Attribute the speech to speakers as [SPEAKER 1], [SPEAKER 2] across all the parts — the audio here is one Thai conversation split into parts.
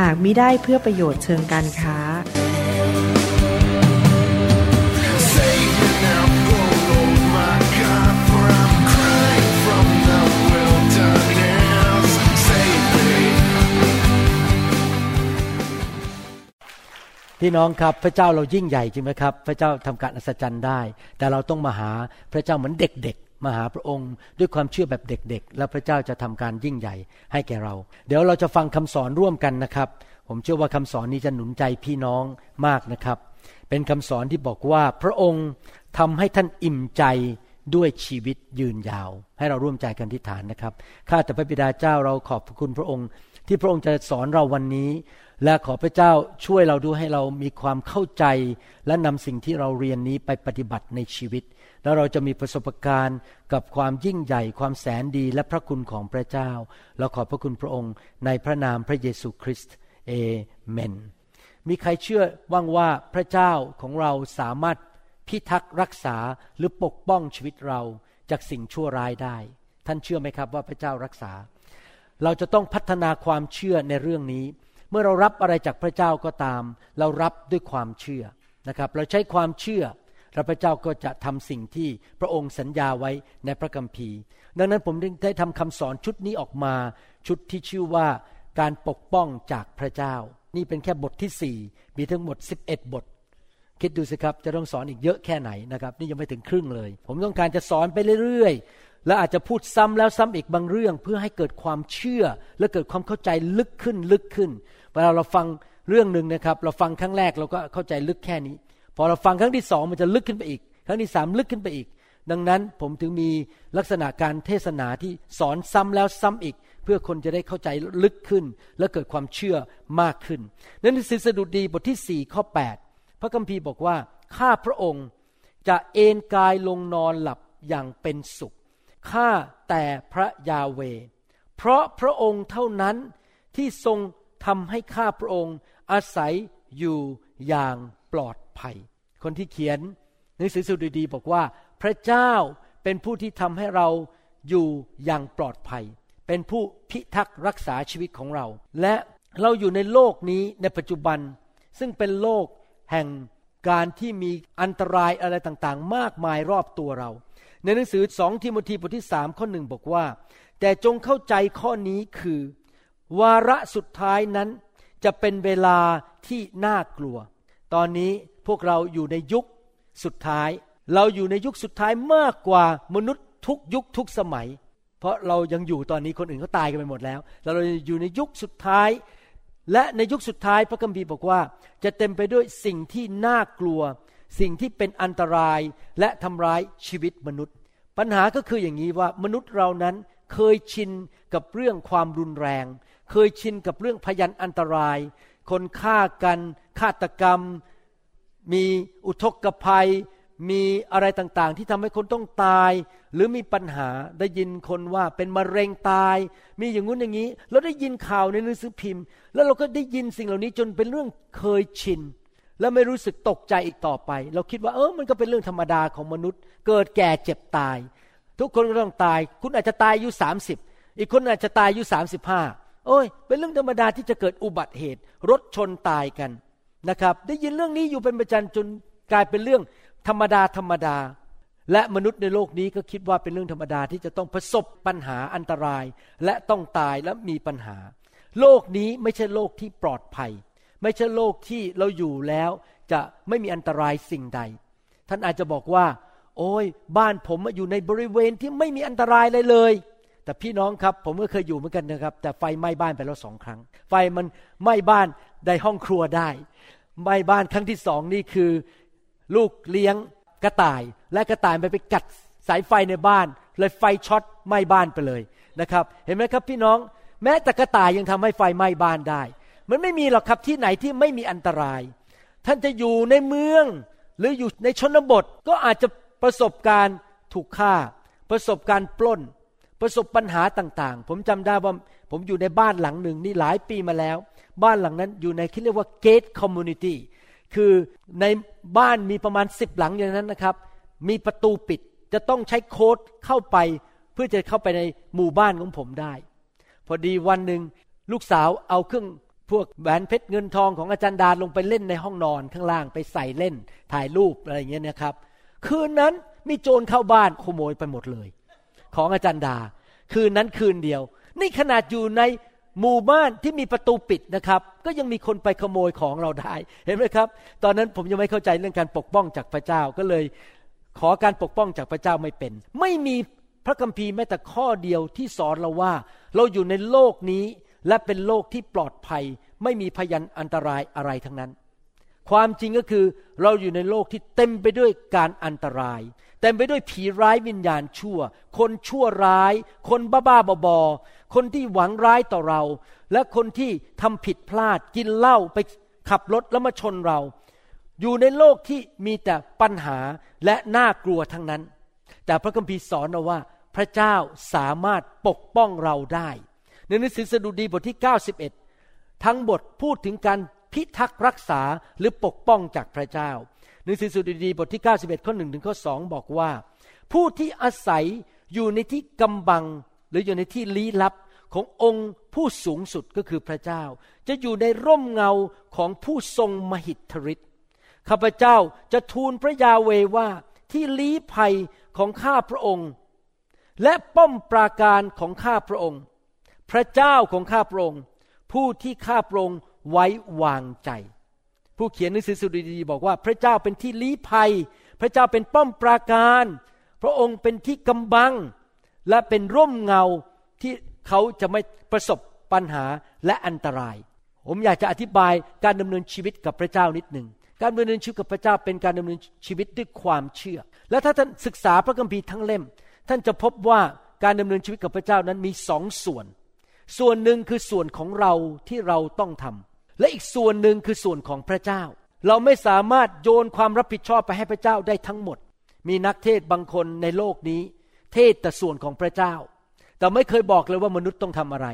[SPEAKER 1] หากมิได้เพื่อประโยชน์เชิงการค้า
[SPEAKER 2] พี่น้องครับพระเจ้าเรายิ่งใหญ่จริงไหมครับ พระเจ้าทำการอัศจรรย์ได้ แต่เราต้องมาหาพระเจ้าเหมือนเด็ก มาหาพระองค์ ด้วยความเชื่อแบบเด็กๆ แล้วพระเจ้าจะทำการยิ่งใหญ่ให้แก่เรา เดี๋ยวเราจะฟังคำสอนร่วมกันนะครับ ผมเชื่อว่าคำสอนนี้จะหนุนใจพี่น้องมากนะครับ เป็นคำสอนที่บอกว่าพระองค์ทำให้ท่านอิ่มใจด้วยชีวิตยืนยาว ให้เราร่วมใจกันที่ฐานนะครับข้าแต่พระบิดาเจ้าเราขอบพระคุณพระองค์ ที่พระองค์จะสอนเราวันนี้ และขอพระเจ้าช่วยเราด้วยให้เรามีความเข้าใจ และนำสิ่งที่เราเรียนนี้ไปปฏิบัติในชีวิต แล้วเราจะมีประสบการณ์กับความยิ่งใหญ่ความแสนดีและพระคุณของพระเจ้า เราขอบพระคุณพระองค์ในพระนามพระเยซูคริสต์เอเมน มีใครเชื่อบ้างว่าพระเจ้าของเราสามารถพิทักษ์รักษาหรือปกป้องชีวิตเราจากสิ่งชั่วร้ายได้ ท่านเชื่อไหมครับว่าพระเจ้ารักษา เราจะต้องพัฒนาความเชื่อในเรื่องนี้ เมื่อเรารับอะไรจากพระเจ้าก็ตาม เรารับด้วยความเชื่อนะครับ เราใช้ความเชื่อ แล้วพระเจ้าก็จะทำสิ่งที่พระองค์สัญญาไว้ในพระคัมภีร์ ดังนั้นผมได้ทำคำสอนชุดนี้ออกมา ชุดที่ชื่อว่าการปกป้องจากพระเจ้า นี่เป็นแค่บทที่สี่มีทั้งหมด 11 บท คิดดูสิครับจะต้องสอนอีกเยอะแค่ไหนนะครับ นี่ยังไม่ถึงครึ่งเลย ผมต้องการจะสอนไปเรื่อยๆ และอาจจะพูดซ้ำแล้วซ้ำอีกบางเรื่อง เพื่อให้เกิดความเชื่อและเกิดความเข้าใจลึกขึ้นลึกขึ้นเวลาเราฟังเรื่องหนึ่งนะครับ เราฟังครั้งแรกเราก็เข้าใจลึกแค่นี้ พอเราฟังครั้งที่สองมันจะลึกขึ้นไปอีก ครั้งที่สามลึกขึ้นไปอีก ดังนั้นผมถึงมีลักษณะการเทศนาที่สอนซ้ำแล้วซ้ำอีก เพื่อคนจะได้เข้าใจลึกขึ้น และเกิดความเชื่อมากขึ้น นั้นในสดุดีบทที่สี่ข้อ 8 พระคัมภีร์บอกว่าข้าพระองค์จะเอนกายลงนอนหลับอย่างเป็นสุขข้าแต่พระยาเว เพราะพระองค์เท่านั้นที่ทรงทำให้ข้าพระองค์อาศัยอยู่อย่าง ปลอดภัย คนที่เขียนหนังสือสดุดีบอกว่า พระเจ้าเป็นผู้ที่ทำให้เราอยู่อย่างปลอดภัย เป็นผู้พิทักษ์รักษาชีวิตของเรา และเราอยู่ในโลกนี้ในปัจจุบัน ซึ่งเป็นโลกแห่งการที่มีอันตรายอะไรต่างๆ มากมายรอบตัวเรา ในหนังสือสองทิโมธีบทที่สามข้อหนึ่งบอกว่า แต่จงเข้าใจข้อนี้คือ วาระสุดท้ายนั้นจะเป็นเวลาที่น่ากลัว ตอนนี้พวกเราอยู่ในยุคสุดท้าย เราอยู่ในยุคสุดท้ายมากกว่ามนุษย์ทุกยุคทุกสมัย เพราะเรายังอยู่ตอนนี้คนอื่นเขาตายกันไปหมดแล้วแล้วเราอยู่ในยุคสุดท้าย และในยุคสุดท้ายพระคัมภีร์บอกว่า จะเต็มไปด้วยสิ่งที่น่ากลัว สิ่งที่เป็นอันตรายและทำร้ายชีวิตมนุษย์ ปัญหาก็คืออย่างนี้ว่ามนุษย์เรานั้นเคยชินกับเรื่องความรุนแรง เคยชินกับเรื่องพยันอันตราย คนฆ่ากัน ฆาตกรรม มีอุทกภัย มีอะไรต่างๆ ที่ทำให้คนต้องตาย หรือมีปัญหาได้ยินคนว่าเป็นมะเร็งตาย มีอย่างงู้นอย่างนี้เราได้ยินข่าวในหนังสือพิมพ์ แล้วเราก็ได้ยินสิ่งเหล่านี้จนเป็นเรื่องเคยชินแล้วไม่รู้สึกตกใจอีกต่อไป เราคิดว่าเออมันก็เป็นเรื่องธรรมดาของมนุษย์ เกิดแก่เจ็บตาย ทุกคนก็ต้องตาย คุณอาจจะตายอายุสามสิบอีกคนอาจจะตายอายุสามสิบห้าโอ้ย เป็นเรื่องธรรมดาที่จะเกิดอุบัติเหตุ รถชนตายกัน นะครับ ได้ยินเรื่องนี้อยู่เป็นประจำจนกลายเป็นเรื่องธรรมดาธรรมดา และมนุษย์ในโลกนี้ก็คิดว่าเป็นเรื่องธรรมดาที่จะต้องประสบปัญหาอันตราย และต้องตายและมีปัญหา โลกนี้ไม่ใช่โลกที่ปลอดภัย ไม่ใช่โลกที่เราอยู่แล้วจะไม่มีอันตรายสิ่งใด ท่านอาจจะบอกว่า โอ้ยบ้านผมอยู่ในบริเวณที่ไม่มีอันตรายเลยเลย แต่พี่น้องครับผมก็เคยอยู่เหมือนกันนะครับ แต่ไฟไหม้บ้านไปแล้วสองครั้ง ไฟมันไหม้บ้านในห้องครัวได้ไหม้บ้านครั้งที่สองนี่คือลูกเลี้ยงกระต่าย และกระต่ายไปไปกัดสายไฟในบ้าน เลยไฟช็อตไหม้บ้านไปเลยนะครับ เห็นไหมครับพี่น้องแม้แต่กระต่ายยังทำให้ไฟไหม้บ้านได้ มันไม่มีหรอกครับที่ไหนที่ไม่มีอันตราย ท่านจะอยู่ในเมือง หรืออยู่ในชนบทก็อาจจะประสบการณ์ถูกฆ่า ประสบการณ์ปล้น ประสบปัญหาต่างๆ ผมจำได้ว่าผมอยู่ในบ้านหลังหนึ่งนี่หลายปีมาแล้ว บ้านหลังนั้นอยู่ในที่เรียกว่า gate community คือในบ้านมีประมาณสิบหลังอย่างนั้นนะครับ มีประตูปิดจะต้องใช้โค้ดเข้าไป เพื่อจะเข้าไปในหมู่บ้านของผมได้ พอดีวันหนึ่งลูกสาวเอาเครื่องพวกแหวนเพชรเงินทองของอาจารย์ดาลงไปเล่นในห้องนอนข้างล่างไปใส่เล่นถ่ายรูปอะไรอย่างเงี้ยนะครับ คืนนั้นมีโจรเข้าบ้านขโมยไปหมดเลย ของอาจารย์ดา คืนนั้นคืนเดียว นี่ขนาดอยู่ในหมู่บ้านที่มีประตูปิดนะครับ ก็ยังมีคนไปขโมยของเราได้ เห็นไหมครับ ตอนนั้นผมยังไม่เข้าใจเรื่องการปกป้องจากพระเจ้าก็เลย ขอการปกป้องจากพระเจ้าไม่เป็น ไม่มีพระคัมภีร์แม้แต่ข้อเดียวที่สอนเราว่า เราอยู่ในโลกนี้และเป็นโลกที่ปลอดภัย ไม่มีพยันอันตรายอะไรทั้งนั้น ความจริงก็คือเราอยู่ในโลกที่เต็มไปด้วยการอันตราย เต็มไปด้วยผีร้ายวิญญาณชั่ว คนชั่วร้าย คนบ้าบ้าๆบอๆคนที่หวังร้ายต่อเรา และคนที่ทำผิดพลาดกินเหล้าไปขับรถแล้วมาชนเรา อยู่ในโลกที่มีแต่ปัญหาและน่ากลัวทั้งนั้น แต่พระคัมภีร์สอนเราว่า พระเจ้าสามารถปกป้องเราได้ ในหนังสือสดุดีบทที่ 91 ทั้งบทพูดถึงการพิทักษ์รักษาหรือปกป้องจากพระเจ้า หนังสือสดุดีบทที่ 91 ข้อ1ถึงข้อ2บอกว่า ผู้ที่อาศัยอยู่ในที่กำบัง หรืออยู่ในที่ลี้ลับขององค์ผู้สูงสุดก็คือพระเจ้า จะอยู่ในร่มเงาของผู้ทรงมหิทธิฤทธิ์ข้าพเจ้าจะทูลพระยาเวว่าที่ลี้ภัยของข้าพระองค์ และป้อมปราการของข้าพระองค์ พระเจ้าของข้าพระองค์ ผู้ที่ข้าพระองค์ไว้วางใจ ผู้เขียนหนังสือสุดีบอกว่า พระเจ้าเป็นที่ลี้ภัย พระเจ้าเป็นป้อมปราการ พระองค์เป็นที่กำบัง และเป็นร่มเงาที่เขาจะไม่ประสบปัญหาและอันตราย ผมอยากจะอธิบายการดำเนินชีวิตกับพระเจ้านิดหนึ่งการดำเนินชีวิตกับพระเจ้าเป็นการดำเนินชีวิตด้วยความเชื่อ และถ้าท่านศึกษาพระคัมภีร์ทั้งเล่ม ท่านจะพบว่าการดำเนินชีวิตกับพระเจ้านั้นมีสองส่วน ส่วนหนึ่งคือส่วนของเราที่เราต้องทำ และอีกส่วนหนึ่งคือส่วนของพระเจ้า เราไม่สามารถโยนความรับผิดชอบไปให้พระเจ้าได้ทั้งหมด มีนักเทศบางคนในโลกนี้ เทศแต่ส่วนของพระเจ้า แต่ไม่เคยบอกเลยว่ามนุษย์ต้องทำอะไร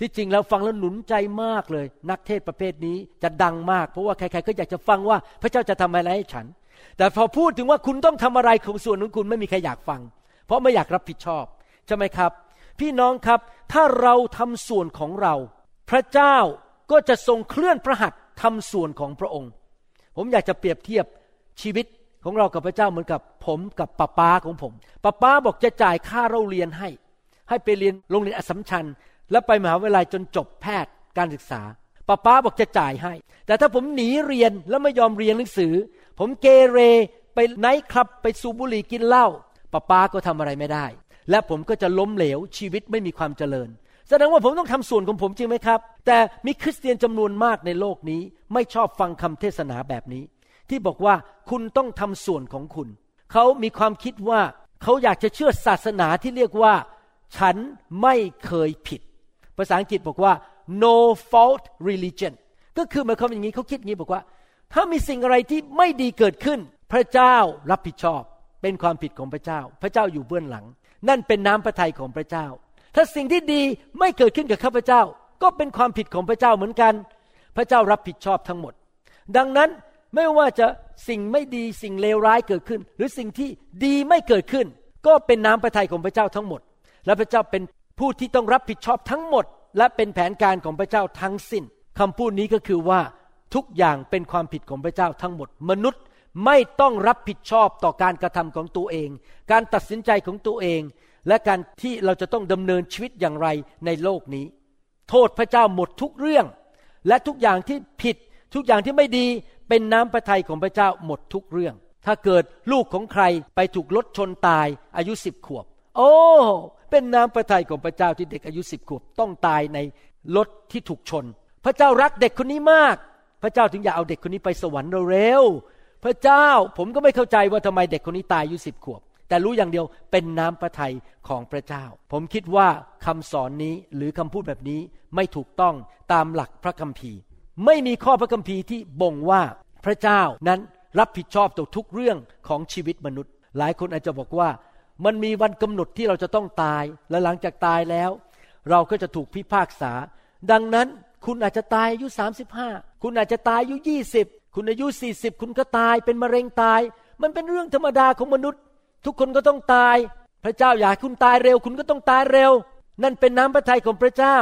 [SPEAKER 2] ที่จริงแล้วฟังแล้วหนุนใจมากเลย นักเทศประเภทนี้จะดังมาก เพราะว่าใครๆก็อยากจะฟังว่าพระเจ้าจะทำอะไรให้ฉัน แต่พอพูดถึงว่าคุณต้องทำอะไรของส่วนของคุณไม่มีใครอยากฟัง เพราะไม่อยากรับผิดชอบใช่ไหมครับ พี่น้องครับถ้าเราทำส่วนของเรา พระเจ้า ก็จะทรงเคลื่อนพระหัตถ์ทำส่วนของพระองค์ ผมอยากจะเปรียบเทียบชีวิตของเรากับพระเจ้าเหมือนกับผมกับป้าป้าของผมป้าป้าบอกจะจ่ายค่าเราเรียนให้ ให้ไปเรียนโรงเรียนอสสัมชัญ แล้วไปมหาวิทยาลัยจนจบแพทย์การศึกษาป้าป้าบอกจะจ่ายให้ แต่ถ้าผมหนีเรียนแล้วไม่ยอมเรียนหนังสือ ผมเกเรไปไนท์คลับไปสูบบุหรี่กินเหล้าป้าป้าก็ทำอะไรไม่ได้ และผมก็จะล้มเหลวชีวิตไม่มีความเจริญ แสดงว่าผมต้องทำส่วนของผมจริงไหมครับ แต่มีคริสเตียนจำนวนมากในโลกนี้ ไม่ชอบฟังคำเทศนาแบบนี้ ที่บอกว่าคุณต้องทำส่วนของคุณ เขามีความคิดว่าเขาอยากจะเชื่อศาสนาที่เรียกว่า ฉันไม่เคยผิด ภาษาอังกฤษบอกว่า no fault religion ก็คือหมายความอย่างนี้เขาคิดอย่างนี้บอกว่า ถ้ามีสิ่งอะไรที่ไม่ดีเกิดขึ้น พระเจ้ารับผิดชอบ เป็นความผิดของพระเจ้า พระเจ้าอยู่เบื้องหลัง นั่นเป็นน้ำพระทัยของพระเจ้า ถ้าสิ่งที่ดีไม่เกิดขึ้นกับข้าพเจ้า ก็เป็นความผิดของพระเจ้าเหมือนกัน พระเจ้ารับผิดชอบทั้งหมด ดังนั้นไม่ว่าจะสิ่งไม่ดีสิ่งเลวร้ายเกิดขึ้น หรือสิ่งที่ดีไม่เกิดขึ้น ก็เป็นน้ำพระทัยของพระเจ้าทั้งหมด และพระเจ้าเป็นผู้ที่ต้องรับผิดชอบทั้งหมด และเป็นแผนการของพระเจ้าทั้งสิ้นคำพูดนี้ก็คือว่าทุกอย่างเป็นความผิดของพระเจ้าทั้งหมด มนุษย์ไม่ต้องรับผิดชอบต่อการกระทำของตัวเอง การตัดสินใจของตัวเอง และการที่เราจะต้องดำเนินชีวิตอย่างไรในโลกนี้ โทษพระเจ้าหมดทุกเรื่อง และทุกอย่างที่ผิด ทุกอย่างที่ไม่ดีเป็นน้ำพระทัยของพระเจ้าหมดทุกเรื่อง ถ้าเกิดลูกของใครไปถูกรถชนตายอายุสิบขวบ โอ้เป็นน้ำพระทัยของพระเจ้าที่เด็กอายุสิบขวบต้องตายในรถที่ถูกชน พระเจ้ารักเด็กคนนี้มาก พระเจ้าถึงอยากเอาเด็กคนนี้ไปสวรรค์เร็วพระเจ้าผมก็ไม่เข้าใจว่าทำไมเด็กคนนี้ตายอายุสิบขวบ แต่รู้อย่างเดียวเป็นน้ำพระทัยของพระเจ้า ผมคิดว่าคำสอนนี้หรือคำพูดแบบนี้ไม่ถูกต้องตามหลักพระคัมภีร์ ไม่มีข้อพระคัมภีร์ที่บ่งว่าพระเจ้านั้นรับผิดชอบต่อทุกเรื่องของชีวิตมนุษย์ หลายคนอาจจะบอกว่ามันมีวันกำหนดที่เราจะต้องตาย และหลังจากตายแล้ว เราก็จะถูกพิพากษา ดังนั้นคุณอาจจะตายอายุ 35 คุณอาจจะตายอายุ 20 คุณอายุ 40 คุณก็ตายเป็นมะเร็งตาย มันเป็นเรื่องธรรมดาของมนุษย์ ทุกคนก็ต้องตาย พระเจ้าอยากคุณตายเร็ว คุณก็ต้องตายเร็ว นั่นเป็นน้ำพระทัยของพระเจ้า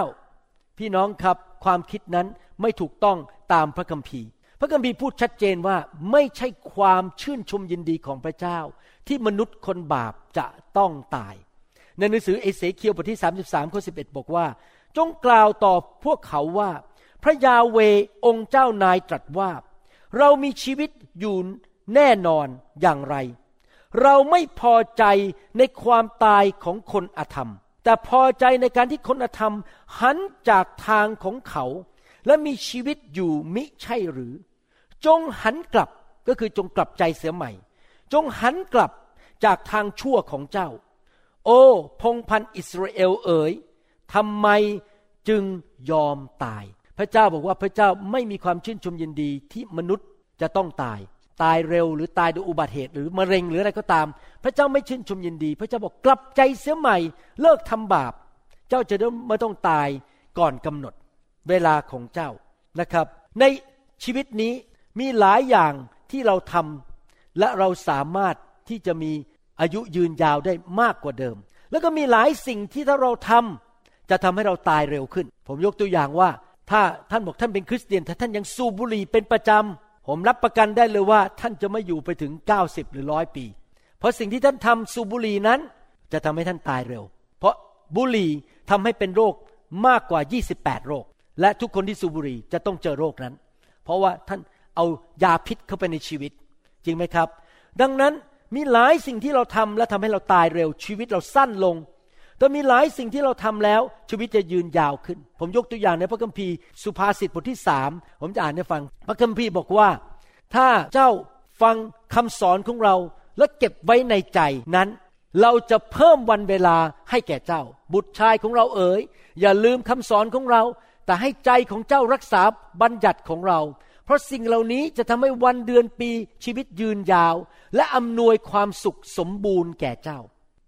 [SPEAKER 2] พี่น้องครับความคิดนั้นไม่ถูกต้องตามพระคัมภีร์ พระคัมภีร์พูดชัดเจนว่าไม่ใช่ความชื่นชมยินดีของพระเจ้า ที่มนุษย์คนบาปจะต้องตาย ในหนังสือเอเสเคียวบทที่ 33ข้อ11 บอกว่า จงกล่าวต่อพวกเขาว่า พระยาเวองค์เจ้านายตรัสว่า เรามีชีวิตอยู่แน่นอนอย่างไร เราไม่พอใจในความตายของคนอธรรม แต่พอใจในการที่คนอธรรมหันจากทางของเขา และมีชีวิตอยู่มิใช่หรือ จงหันกลับก็คือจงกลับใจเสียใหม่ จงหันกลับจากทางชั่วของเจ้า โอ้พงพันอิสราเอลเอ๋ยทำไมจึงยอมตาย พระเจ้าบอกว่าพระเจ้าไม่มีความชื่นชมยินดีที่มนุษย์จะต้องตาย ตายเร็ว หรือตายด้วยอุบัติเหตุหรือมะเร็งหรืออะไรก็ตาม พระเจ้าไม่ชื่นชมยินดี พระเจ้าบอกกลับใจเสียใหม่ เลิกทำบาป เจ้าจะไม่ต้องตายก่อนกำหนด เวลาของเจ้านะครับ ในชีวิตนี้มีหลายอย่างที่เราทำและเราสามารถที่จะมีอายุยืนยาวได้มากกว่าเดิม แล้วก็มีหลายสิ่งที่ถ้าเราทำจะทำให้เราตายเร็วขึ้น ผมยกตัวอย่างว่า ถ้าท่านบอกท่านเป็นคริสเตียนถ้าท่านยังสูบบุหรี่เป็นประจำ ผมรับประกันได้เลยว่าท่านจะไม่อยู่ไปถึง 90 หรือร้อยปี เพราะสิ่งที่ท่านทำสูบบุหรี่นั้น จะทำให้ท่านตายเร็ว เพราะบุหรี่ทำให้เป็นโรคมากกว่า 28 โรค และทุกคนที่สูบบุหรี่จะต้องเจอโรคนั้น เพราะว่าท่านเอายาพิษเข้าไปในชีวิต จริงไหมครับ ดังนั้นมีหลายสิ่งที่เราทำและทำให้เราตายเร็วชีวิตเราสั้นลง แต่มีหลายสิ่งที่เราทำแล้วชีวิตจะยืนยาวขึ้น ผมยกตัวอย่างในพระคัมภีร์สุภาษิตบทที่สามผมจะอ่านให้ฟัง พระคัมภีร์บอกว่า ถ้าเจ้าฟังคำสอนของเราและเก็บไว้ในใจนั้น เราจะเพิ่มวันเวลาให้แก่เจ้า บุตรชายของเราเอ๋ยอย่าลืมคำสอนของเรา แต่ให้ใจของเจ้ารักษาบัญญัติของเรา เพราะสิ่งเหล่านี้จะทำให้วันเดือนปีชีวิตยืนยาว และอำนวยความสุขสมบูรณ์แก่เจ้า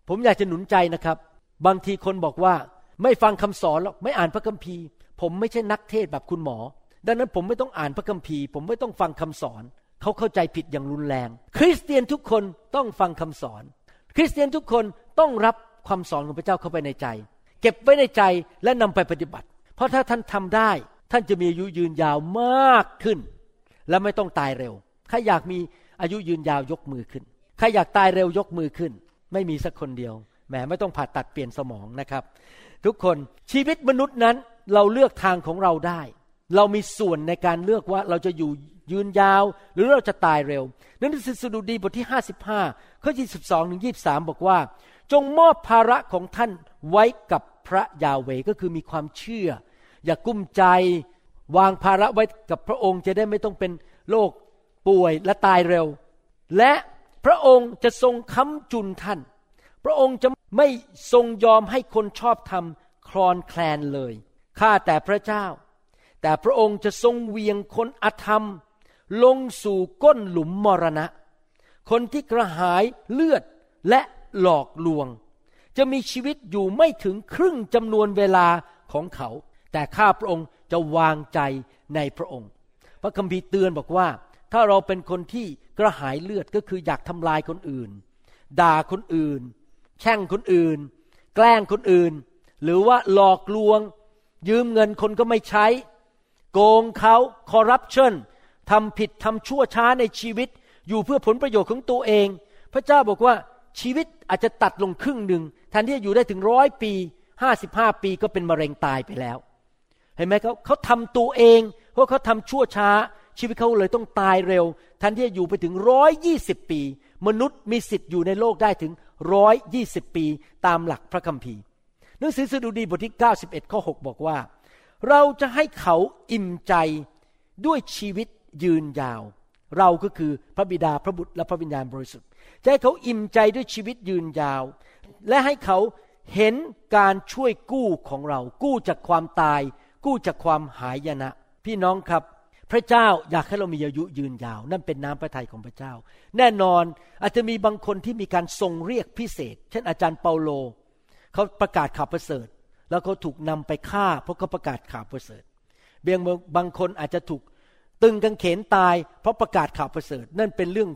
[SPEAKER 2] ผมอยากจะหนุนใจนะครับ บางทีคนบอกว่าไม่ฟังคำสอนหรอกไม่อ่านพระคัมภีร์ ผมไม่ใช่นักเทศแบบคุณหมอ ดังนั้นผมไม่ต้องอ่านพระคัมภีร์ ผมไม่ต้องฟังคำสอน เขาเข้าใจผิดอย่างรุนแรง คริสเตียนทุกคนต้องฟังคำสอน คริสเตียนทุกคนต้องรับความสอนของพระเจ้าเข้าไปในใจ เก็บไว้ในใจและนำไปปฏิบัติ เพราะถ้าท่านทำได้ ท่านจะมีอายุยืนยาวมากขึ้น และไม่ต้องตายเร็วใครอยากมีอายุยืนยาวยกมือขึ้นใครอยากตายเร็วยกมือขึ้น ไม่มีสักคนเดียว แหมไม่ต้องผ่าตัดเปลี่ยนสมองนะครับ ทุกคนชีวิตมนุษย์นั้นเราเลือกทางของเราได้ เรามีส่วนในการเลือกว่าเราจะอยู่ยืนยาว หรือเราจะตายเร็วหนังสือสดุดีบทที่ 55ข้อ22ถึง23 บอกว่า จงมอบภาระของท่านไว้กับพระยาเวก็คือมีความเชื่อ อย่ากุ้มใจวางภาระไว้กับพระองค์จะได้ไม่ต้องเป็นโรคป่วยและตายเร็ว และพระองค์จะทรงค้ำจุนท่าน พระองค์จะไม่ทรงยอมให้คนชอบธรรมคลอนแคลนเลย ข้าแต่พระเจ้า แต่พระองค์จะทรงเวียงคนอธรรม ลงสู่ก้นหลุมมรณะ คนที่กระหายเลือดและหลอกลวง จะมีชีวิตอยู่ไม่ถึงครึ่งจำนวนเวลาของเขา แต่ข้าพระองค์จะวางใจในพระองค์ พระคัมภีร์เตือนบอกว่า ถ้าเราเป็นคนที่กระหายเลือดก็คืออยากทำลายคนอื่น ด่าคนอื่น แช่งคนอื่น แกล้งคนอื่น หรือว่าหลอกลวง ยืมเงินคนก็ไม่ใช้ โกงเขาคอร์รัปชันทำผิดทำชั่วช้าในชีวิต อยู่เพื่อผลประโยชน์ของตัวเอง พระเจ้าบอกว่าชีวิตอาจจะตัดลงครึ่งหนึ่งแทนที่จะอยู่ได้ถึงร้อยปีห้าสิบห้าปีก็เป็นมะเร็งตายไปแล้ว เห็นไหมเขาเขาทำตัวเอง เพราะเขาทำชั่วช้า ชีวิตเขาเลยต้องตายเร็วแทนที่จะอยู่ไปถึงร้อยยี่สิบปี มนุษย์มีสิทธิ์อยู่ในโลกได้ถึง ร้อยยี่สิบปีตามหลักพระคัมภีร์ หนังสือสดุดีบทที่ 91 ข้อ 6 บอกว่า เราจะให้เขาอิ่มใจด้วยชีวิตยืนยาว เราก็คือพระบิดาพระบุตรและพระวิญญาณบริสุทธิ์จะให้เขาอิ่มใจด้วยชีวิตยืนยาว และให้เขาเห็นการช่วยกู้ของเรา กู้จากความตาย กู้จากความหายนะ พี่น้องครับ พระเจ้าอยากให้เรามีอายุยืนยาว นั่นเป็นน้ำพระทัยของพระเจ้า แน่นอนอาจจะมีบางคนที่มีการทรงเรียกพิเศษ เช่นอาจารย์เปาโลเขาประกาศข่าวประเสริฐ แล้วเขาถูกนำไปฆ่า เพราะเขาประกาศข่าวประเสริฐเบียงบางคนอาจจะถูกตึงกางเขนตาย เพราะประกาศข่าวประเสริฐ นั่นเป็นเรื่อง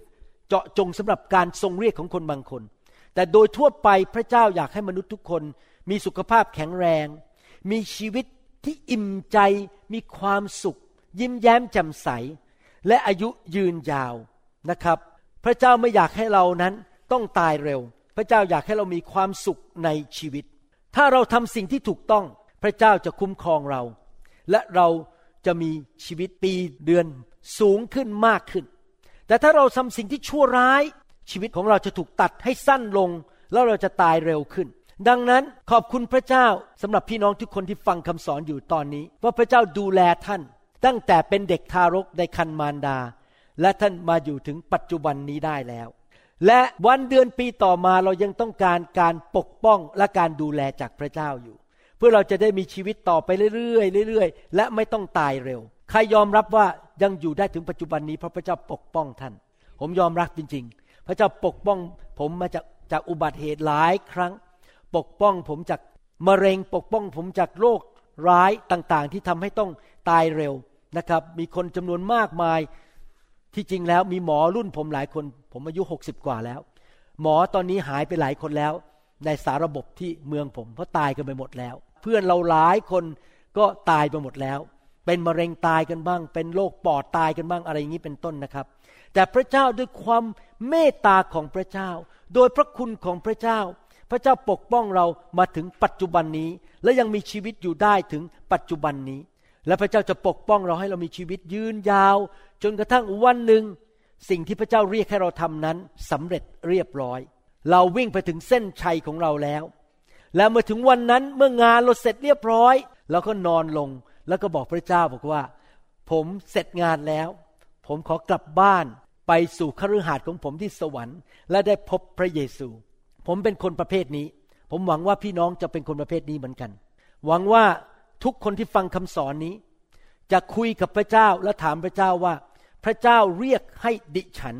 [SPEAKER 2] เจาะจงสำหรับการทรงเรียกของคนบางคน แต่โดยทั่วไปพระเจ้าอยากให้มนุษย์ทุกคน มีสุขภาพแข็งแรง มีชีวิตที่อิ่มใจมีความสุข ยิ้มแย้มแจ่มใส และอายุยืนยาวนะครับ พระเจ้าไม่อยากให้เรานั้นต้องตายเร็ว พระเจ้าอยากให้เรามีความสุขในชีวิต ถ้าเราทำสิ่งที่ถูกต้อง พระเจ้าจะคุ้มครองเรา และเราจะมีชีวิตปีเดือนสูงขึ้นมากขึ้น แต่ถ้าเราทำสิ่งที่ชั่วร้าย ชีวิตของเราจะถูกตัดให้สั้นลง แล้วเราจะตายเร็วขึ้น ดังนั้นขอบคุณพระเจ้าสำหรับพี่น้องทุกคนที่ฟังคำสอนอยู่ตอนนี้ ว่าพระเจ้าดูแลท่าน ตั้งแต่เป็นเด็กทารกในคันมารดา และท่านมาอยู่ถึงปัจจุบันนี้ได้แล้ว และวันเดือนปีต่อมาเรายังต้องการการปกป้องและการดูแลจากพระเจ้าอยู่ เพื่อเราจะได้มีชีวิตต่อไปเรื่อยๆเรื่อยๆและไม่ต้องตายเร็ว ใครยอมรับว่ายังอยู่ได้ถึงปัจจุบันนี้เพราะพระเจ้าปกป้องท่าน ผมยอมรับจริง ๆ พระเจ้าปกป้องผมมาจากจากอุบัติเหตุหลายครั้ง ปกป้องผมจากมะเร็งปกป้องผมจากโรคร้ายต่างๆ ที่ทำให้ต้อง ตายเร็วนะครับ มีคนจำนวนมากมายที่จริงแล้วมีหมอรุ่นผมหลายคน ผมอายุหกสิบกว่าแล้ว หมอตอนนี้หายไปหลายคนแล้ว ในสาระบบที่เมืองผม เพราะตายกันไปหมดแล้ว เพื่อนเราหลายคนก็ตายไปหมดแล้ว เป็นมะเร็งตายกันบ้าง เป็นโรคปอดตายกันบ้างอะไรอย่างนี้เป็นต้นนะครับ แต่พระเจ้าด้วยความเมตตาของพระเจ้า โดยพระคุณของพระเจ้า พระเจ้าปกป้องเรามาถึงปัจจุบันนี้ และยังมีชีวิตอยู่ได้ถึงปัจจุบันนี้ และพระเจ้าจะปกป้องเราให้เรามีชีวิตยืนยาว จนกระทั่งวันหนึ่ง สิ่งที่พระเจ้าเรียกให้เราทำนั้นสำเร็จเรียบร้อย เราวิ่งไปถึงเส้นชัยของเราแล้ว และเมื่อถึงวันนั้นเมื่องานเราเสร็จเรียบร้อยเราก็นอนลงแล้วก็บอกพระเจ้าบอกว่า ผมเสร็จงานแล้ว ผมขอกลับบ้านไปสู่คฤหาสน์ของผมที่สวรรค์ และได้พบพระเยซู ผมเป็นคนประเภทนี้ ผมหวังว่าพี่น้องจะเป็นคนประเภทนี้เหมือนกัน หวังว่า ทุกคนที่ฟังคำสอนนี้ จะคุยกับพระเจ้าและถามพระเจ้าว่า พระเจ้าเรียกให้ดิฉัน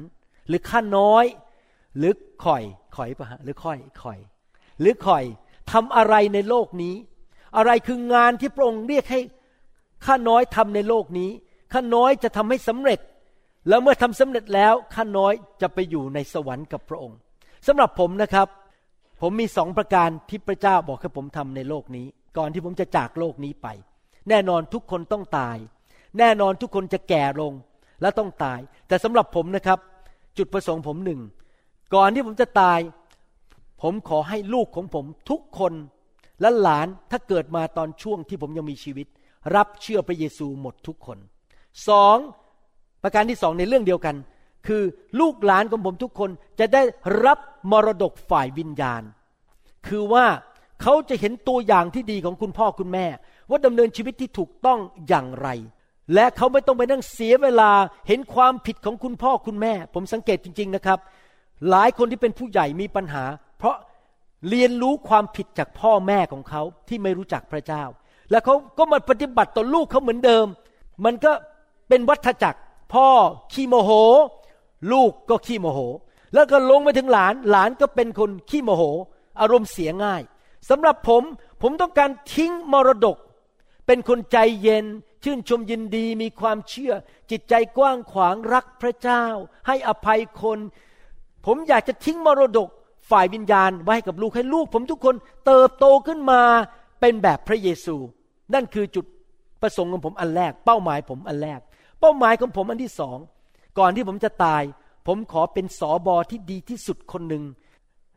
[SPEAKER 2] หรือข้าน้อย หรือข่อยข่อยปะฮะหรือค่อยข่อย หรือข่อยทำอะไรในโลกนี้ อะไรคืองานที่พระองค์เรียกให้ข้าน้อยทำในโลกนี้ข้าน้อยจะทำให้สำเร็จ แล้วเมื่อทำสำเร็จแล้วข้าน้อยจะไปอยู่ในสวรรค์กับพระองค์สำหรับผมนะครับ ผมมีสองประการที่พระเจ้าบอกให้ผมทำในโลกนี้ ก่อนที่ผมจะจากโลกนี้ไป แน่นอนทุกคนต้องตาย แน่นอนทุกคนจะแก่ลงและต้องตาย แต่สำหรับผมนะครับ จุดประสงค์ผมหนึ่งก่อนที่ผมจะตาย ผมขอให้ลูกของผมทุกคนและหลานถ้าเกิดมาตอนช่วงที่ผมยังมีชีวิต รับเชื่อพระเยซูหมดทุกคนสองประการที่สองในเรื่องเดียวกัน คือลูกหลานของผมทุกคนจะได้รับมรดกฝ่ายวิญญาณ คือว่า เขาจะเห็นตัวอย่างที่ดีของคุณพ่อคุณแม่ ว่าดำเนินชีวิตที่ถูกต้องอย่างไร และเขาไม่ต้องไปนั่งเสียเวลาเห็นความผิดของคุณพ่อคุณแม่ ผมสังเกตจริง ๆนะครับ หลายคนที่เป็นผู้ใหญ่มีปัญหา เพราะเรียนรู้ความผิดจากพ่อแม่ของเขาที่ไม่รู้จักพระเจ้า แล้วเขาก็มาปฏิบัติต่อลูกเขาเหมือนเดิม มันก็เป็นวัฏจักร พ่อขี้โมโห ลูกก็ขี้โมโห แล้วก็ลงไปถึงหลานหลานก็เป็นคนขี้โมโห อารมณ์เสียง่าย สำหรับผมผมต้องการทิ้งมรดก เป็นคนใจเย็น ชื่นชมยินดีมีความเชื่อ จิตใจกว้างขวางรักพระเจ้า ให้อภัยคน ผมอยากจะทิ้งมรดกฝ่ายวิญญาณ ไว้ให้กับลูกให้ลูก ผมทุกคนเติบโตขึ้นมาเป็นแบบพระเยซู นั่นคือจุดประสงค์ของผมอันแรก เป้าหมายผมอันแรก เป้าหมายของผมอันที่สองก่อนที่ผมจะตาย ผมขอเป็นสอบอที่ดีที่สุดคนหนึ่ง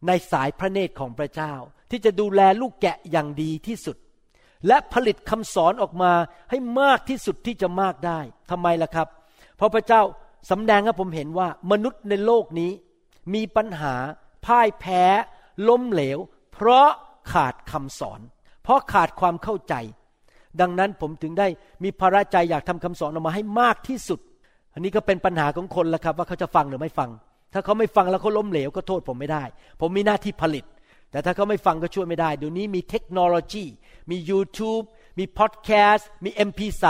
[SPEAKER 2] ในสายพระเนตรของพระเจ้า ที่จะดูแลลูกแกะอย่างดีที่สุด และผลิตคำสอนออกมาให้มากที่สุดที่จะมากได้ทำไมล่ะครับ เพราะพระเจ้าสำแดงให้ผมเห็นว่ามนุษย์ในโลกนี้ มีปัญหา พ่ายแพ้ ล้มเหลว เพราะขาดคำสอน เพราะขาดความเข้าใจ ดังนั้นผมถึงได้มีภาระใจอยากทำคำสอนออกมาให้มากที่สุด อันนี้ก็เป็นปัญหาของคนแล้วครับ ว่าเขาจะฟังหรือไม่ฟัง ถ้าเขาไม่ฟังแล้วเขาล้มเหลวก็โทษผมไม่ได้ ผมมีหน้าที่ผลิต แต่ถ้าเขาไม่ฟังก็ช่วยไม่ได้เดี๋ยวนี้มีเทคโนโลยี มี YouTube มีพอดแคสต์มี MP3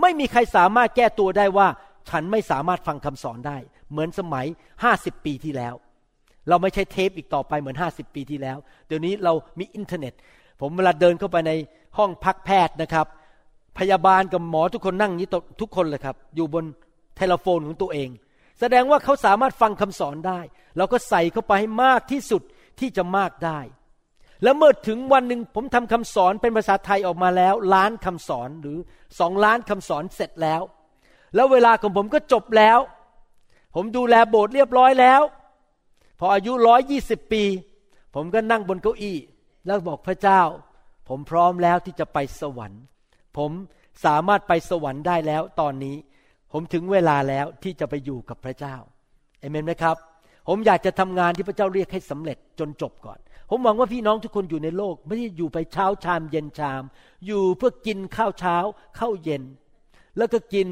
[SPEAKER 2] ไม่มีใครสามารถแก้ตัวได้ว่า ฉันไม่สามารถฟังคำสอนได้ เหมือนสมัย 50 ปีที่แล้ว เราไม่ใช่เทปอีกต่อไปเหมือน 50 ปีที่แล้ว เดี๋ยวนี้เรามีอินเทอร์เน็ต ผมเวลาเดินเข้าไปในห้องพักแพทย์นะครับ พยาบาลกับหมอทุกคนนั่งอย่งนี้ทุกคนเลยครับ อยู่บนเทเลโฟนของตัวเอง แสดงว่าเขาสามารถฟังคำสอนได้ เราก็ใส่เข้าไปให้มากที่สุด ที่จะมากได้ แล้วเมื่อถึงวันหนึ่งผมทำคำสอนเป็นภาษาไทยออกมาแล้วล้านคำสอนหรือสองล้านคำสอนเสร็จแล้ว แล้วเวลาของผมก็จบแล้ว ผมดูแลโบสถ์เรียบร้อยแล้ว พออายุร้อยยี่สิบปี ผมก็นั่งบนเก้าอี้ แล้วบอกพระเจ้า ผมพร้อมแล้วที่จะไปสวรรค์ ผมสามารถไปสวรรค์ได้แล้วตอนนี้ ผมถึงเวลาแล้วที่จะไปอยู่กับพระเจ้าเอเมนไหมครับ ผมอยากจะทำงานที่พระเจ้าเรียกให้สำเร็จจนจบก่อน ผมหวังว่าพี่น้องทุกคนอยู่ในโลก ไม่ได้อยู่ไปเช้าชามเย็นชาม อยู่เพื่อกินข้าวเช้าข้าวเย็น แล้วก็กิน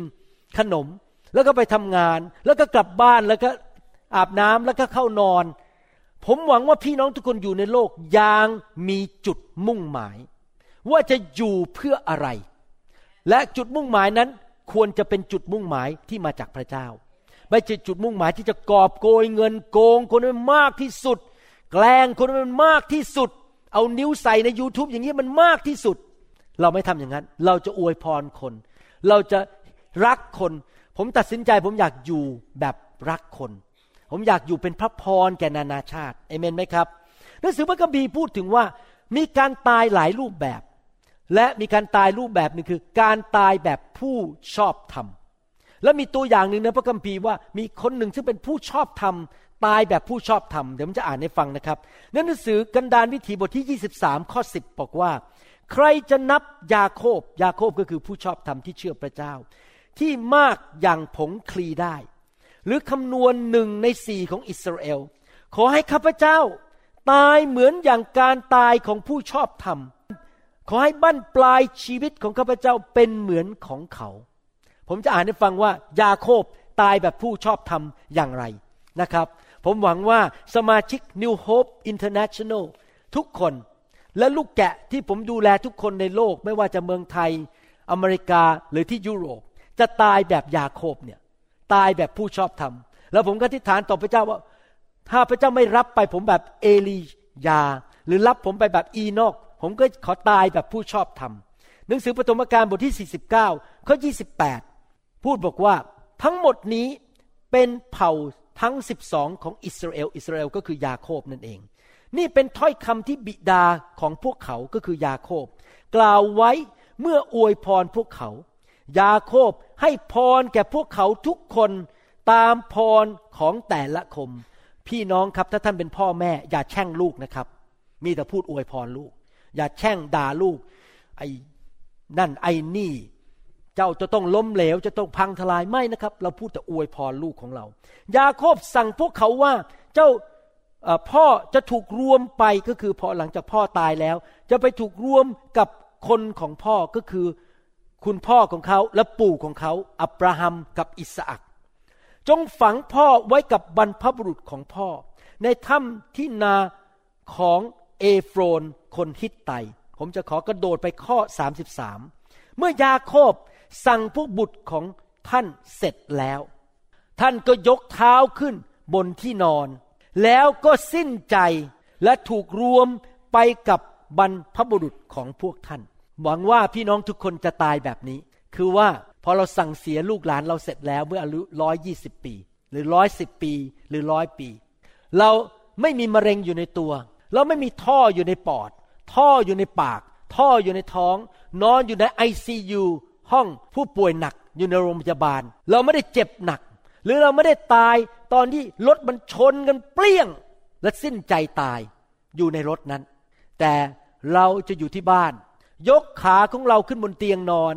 [SPEAKER 2] ขนม แล้วก็ไปทำงาน แล้วก็กลับบ้านแล้วก็อาบน้ำแล้วก็เข้านอน ผมหวังว่าพี่น้องทุกคนอยู่ในโลกอย่างมีจุดมุ่งหมาย ว่าจะอยู่เพื่ออะไร และจุดมุ่งหมายนั้นควรจะเป็นจุดมุ่งหมายที่มาจากพระเจ้า ไม่ใช่จุดมุ่งหมายที่จะกอบโกยเงินโกงคนให้มันมากที่สุด แกล้งคนให้มันมากที่สุด เอานิ้วใส่ใน YouTube อย่างนี้มันมากที่สุด เราไม่ทำอย่างนั้น เราจะอวยพรคน เราจะรักคน ผมตัดสินใจผมอยากอยู่แบบรักคน ผมอยากอยู่เป็นพระพรแก่นานาชาติเอเมนไหมครับหนังสือพระคัมภีร์พูดถึงว่ามีการตายหลายรูปแบบ และมีการตายรูปแบบหนึ่งคือ การตายแบบผู้ชอบธรรม แล้วมีตัวอย่างหนึ่งในพระคัมภีร์ว่ามีคนหนึ่งซึ่งเป็นผู้ชอบธรรมตายแบบผู้ชอบธรรมเดี๋ยวผมจะอ่านให้ฟังนะครับในหนังสือกันดารวิถีบทที่ 23 ข้อ 10 บอกว่า ใครจะนับยาโคบยาโคบก็คือผู้ชอบธรรมที่เชื่อพระเจ้า ที่มากอย่างผงคลีได้ หรือคำนวณหนึ่งในสี่ของอิสราเอลขอให้ข้าพเจ้า ตายเหมือนอย่างการตายของผู้ชอบธรรม ขอให้บั้นปลายชีวิตของข้าพเจ้าเป็นเหมือนของเขา ผมจะอ่านให้ฟังว่ายาโคบตายแบบผู้ชอบธรรมอย่างไรนะครับ ผมหวังว่าสมาชิก New Hope International ทุกคนและลูกแกะที่ผมดูแลทุกคนในโลก ไม่ว่าจะเมืองไทย อเมริกาหรือที่ยุโรป จะตายแบบยาโคบเนี่ยตายแบบผู้ชอบธรรม แล้วผมก็อธิษฐานต่อพระเจ้าว่า ถ้าพระเจ้าไม่รับไปผมแบบเอลียา หรือรับผมไปแบบอีนอก ผมก็ขอตายแบบผู้ชอบธรรมหนังสือปฐมกาลบทที่ 49 ข้อ 28 พูดบอกว่าทั้งหมดนี้เป็นเผ่าทั้ง 12 ของอิสราเอล อิสราเอลก็คือยาโคบนั่นเอง นี่เป็นถ้อยคำที่บิดาของพวกเขาก็คือยาโคบ กล่าวไว้เมื่ออวยพรพวกเขา ยาโคบให้พรแก่พวกเขาทุกคนตามพรของแต่ละคม พี่น้องครับถ้าท่านเป็นพ่อแม่ อย่าแช่งลูกนะครับ มีแต่พูดอวยพรลูก อย่าแช่งด่าลูก ไอ้นั่นไอ้นี่ เจ้าจะต้องล้มเหลวจะต้องพังทลายไม่นะครับ เราพูดแต่อวยพรลูกของเรา ยาโคบสั่งพวกเขาว่าเจ้าพ่อจะถูกรวมไปก็คือพอหลังจากพ่อตายแล้ว จะไปถูกรวมกับคนของพ่อก็คือคุณพ่อของเขาและปู่ของเขา อับราฮัมกับอิสอักจงฝังพ่อไว้กับบรรพบุรุษของพ่อ ในถ้ำที่นาของเอโฟรนคนฮิตไต ผมจะขอกระโดดไปข้อ 33 เมื่อยาโคบ สั่งพวกบุตรของท่านเสร็จแล้ว ท่านก็ยกเท้าขึ้นบนที่นอน แล้วก็สิ้นใจและถูกรวมไปกับบรรพบุรุษของพวกท่าน หวังว่าพี่น้องทุกคนจะตายแบบนี้ คือว่าพอเราสั่งเสียลูกหลานเราเสร็จแล้วเมื่ออายุร้อยยี่สิบปี หรือร้อยสิบปีหรือร้อยปี เราไม่มีมะเร็งอยู่ในตัว เราไม่มีท่ออยู่ในปอด ท่ออยู่ในปาก ท่ออยู่ในท้อง นอนอยู่ในไอซียู ห้องผู้ป่วยหนักอยู่ในโรงพยาบาล เราไม่ได้เจ็บหนัก หรือเราไม่ได้ตายตอนที่รถมันชนกันเปรี้ยง และสิ้นใจตายอยู่ในรถนั้น แต่เราจะอยู่ที่บ้าน ยกขาของเราขึ้นบนเตียงนอน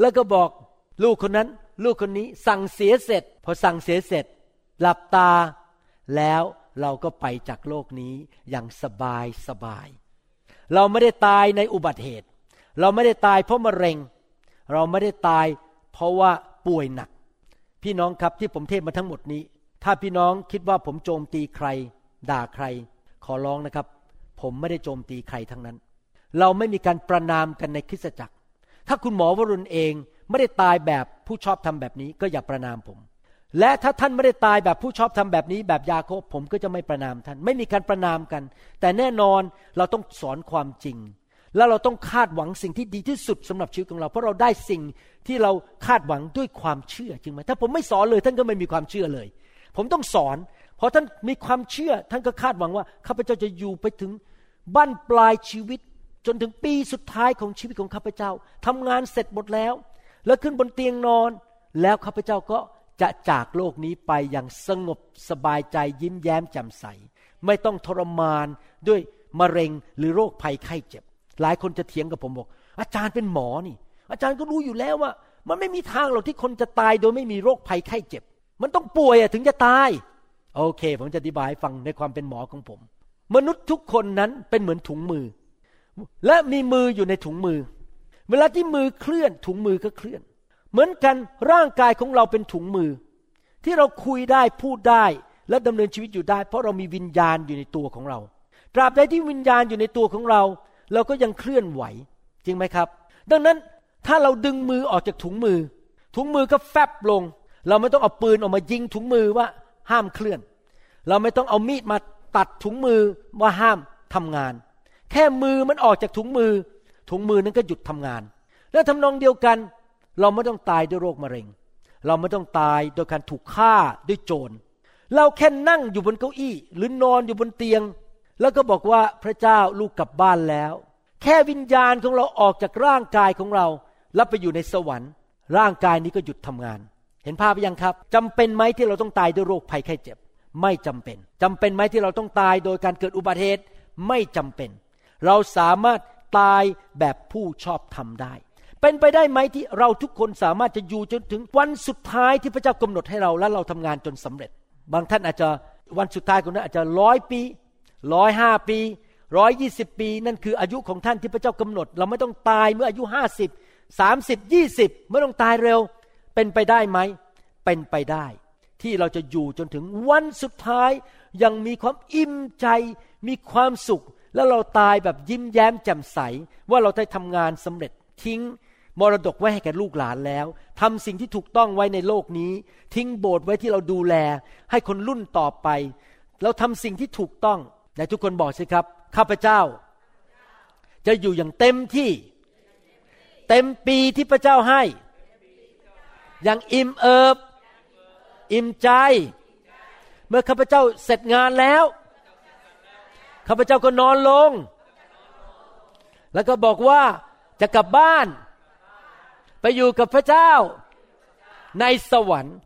[SPEAKER 2] แล้วก็บอกลูกคนนั้น ลูกคนนี้สั่งเสียเสร็จ พอสั่งเสียเสร็จ หลับตา แล้วเราก็ไปจากโลกนี้อย่างสบายสบาย เราไม่ได้ตายในอุบัติเหตุ เราไม่ได้ตายเพราะมะเร็ง เราไม่ได้ตายเพราะว่าป่วยหนัก พี่น้องครับที่ผมเทศมาทั้งหมดนี้ ถ้าพี่น้องคิดว่าผมโจมตีใคร ด่าใคร ขอร้องนะครับ ผมไม่ได้โจมตีใครทั้งนั้น เราไม่มีการประนามกันในคริสตจักร ถ้าคุณหมอวรุณเองไม่ได้ตายแบบผู้ชอบทำแบบนี้ก็อย่าประนามผม และถ้าท่านไม่ได้ตายแบบผู้ชอบทำแบบนี้ แบบยาโคบผมก็จะไม่ประนามท่าน ไม่มีการประนามกัน แต่แน่นอนเราต้องสอนความจริง แล้วเราต้องคาดหวังสิ่งที่ดีที่สุดสำหรับชีวิตของเรา เพราะเราได้สิ่งที่เราคาดหวังด้วยความเชื่อจริงไหมถ้าผมไม่สอนเลยท่านก็ไม่มีความเชื่อเลย ผมต้องสอนเพราะท่านมีความเชื่อ ท่านก็คาดหวังว่าข้าพเจ้าจะอยู่ไปถึงบั้นปลายชีวิต จนถึงปีสุดท้ายของชีวิตของข้าพเจ้าทำงานเสร็จหมดแล้ว แล้วขึ้นบนเตียงนอน แล้วข้าพเจ้าก็จะจากโลกนี้ไปอย่างสงบสบายใจยิ้มแย้มแจ่มใส ไม่ต้องทรมานด้วยมะเร็งหรือโรคภัยไข้เจ็บ หลายคนจะเถียงกับผมบอก อาจารย์เป็นหมอนี่ อาจารย์ก็รู้อยู่แล้วว่า มันไม่มีทางหรอกที่คนจะตายโดยไม่มีโรคภัยไข้เจ็บ มันต้องป่วยอะถึงจะตาย โอเค ผมจะอธิบายฟังในความเป็นหมอของผม มนุษย์ทุกคนนั้นเป็นเหมือนถุงมือ และมีมืออยู่ในถุงมือ เวลาที่มือเคลื่อน ถุงมือก็เคลื่อน เหมือนกันร่างกายของเราเป็นถุงมือ ที่เราคุยได้พูดได้และดำเนินชีวิตอยู่ได้ เพราะเรามีวิญญาณอยู่ในตัวของเรา ตราบใดที่วิญญาณอยู่ในตัวของเรา เราก็ยังเคลื่อนไหวจริงไหมครับ ดังนั้นถ้าเราดึงมือออกจากถุงมือ ถุงมือก็แฟบลง เราไม่ต้องเอาปืนออกมายิงถุงมือว่าห้ามเคลื่อน เราไม่ต้องเอามีดมาตัดถุงมือว่าห้ามทำงาน แค่มือมันออกจากถุงมือ ถุงมือนั้นก็หยุดทำงาน และทำนองเดียวกัน เราไม่ต้องตายด้วยโรคมะเร็ง เราไม่ต้องตายโดยการถูกฆ่าด้วยโจร เราแค่นั่งอยู่บนเก้าอี้ หรือนอนอยู่บนเตียง แล้วก็บอกว่าพระเจ้าลูกกลับบ้านแล้ว แค่วิญญาณของเราออกจากร่างกายของเรา แล้วไปอยู่ในสวรรค์ ร่างกายนี้ก็หยุดทำงาน เห็นภาพหรือยังครับจำเป็นไหมที่เราต้องตายด้วยโรคภัยไข้เจ็บ ไม่จำเป็นจำเป็นไหมที่เราต้องตายโดยการเกิดอุบัติเหตุไม่จำเป็น เราสามารถตายแบบผู้ชอบทำได้ เป็นไปได้ไหมที่เราทุกคนสามารถจะอยู่จนถึงวันสุดท้ายที่พระเจ้ากำหนดให้เราและเราทำงานจนสำเร็จ บางท่านอาจจะวันสุดท้ายของนั้นอาจจะร้อยปี ร้อยห้าปีร้อยยี่สิบปี นั่นคืออายุของท่านที่พระเจ้ากำหนด เราไม่ต้องตายเมื่ออายุห้าสิบสามสิบยี่สิบไม่ต้องตายเร็ว เป็นไปได้ไหม เป็นไปได้ ที่เราจะอยู่จนถึงวันสุดท้าย ยังมีความอิ่มใจ มีความสุข แล้วเราตายแบบยิ้มแย้มแจ่มใส ว่าเราได้ทำงานสำเร็จทิ้งมรดกไว้ให้แก่ลูกหลานแล้วทำสิ่งที่ถูกต้องไว้ในโลกนี้ ทิ้งโบสถ์ไว้ที่เราดูแล ให้คนรุ่นต่อไป เราทำสิ่งที่ถูกต้อง ไหนทุกคนบอกสิครับ ข้าพเจ้า จะอยู่อย่างเต็มที่ เต็มปีที่พระเจ้าให้ อย่างอิ่มเอิบ อิ่มใจ เมื่อข้าพเจ้าเสร็จงานแล้ว ข้าพเจ้าก็นอนลง แล้วก็บอกว่าจะกลับบ้าน ไปอยู่กับพระเจ้า ในสวรรค์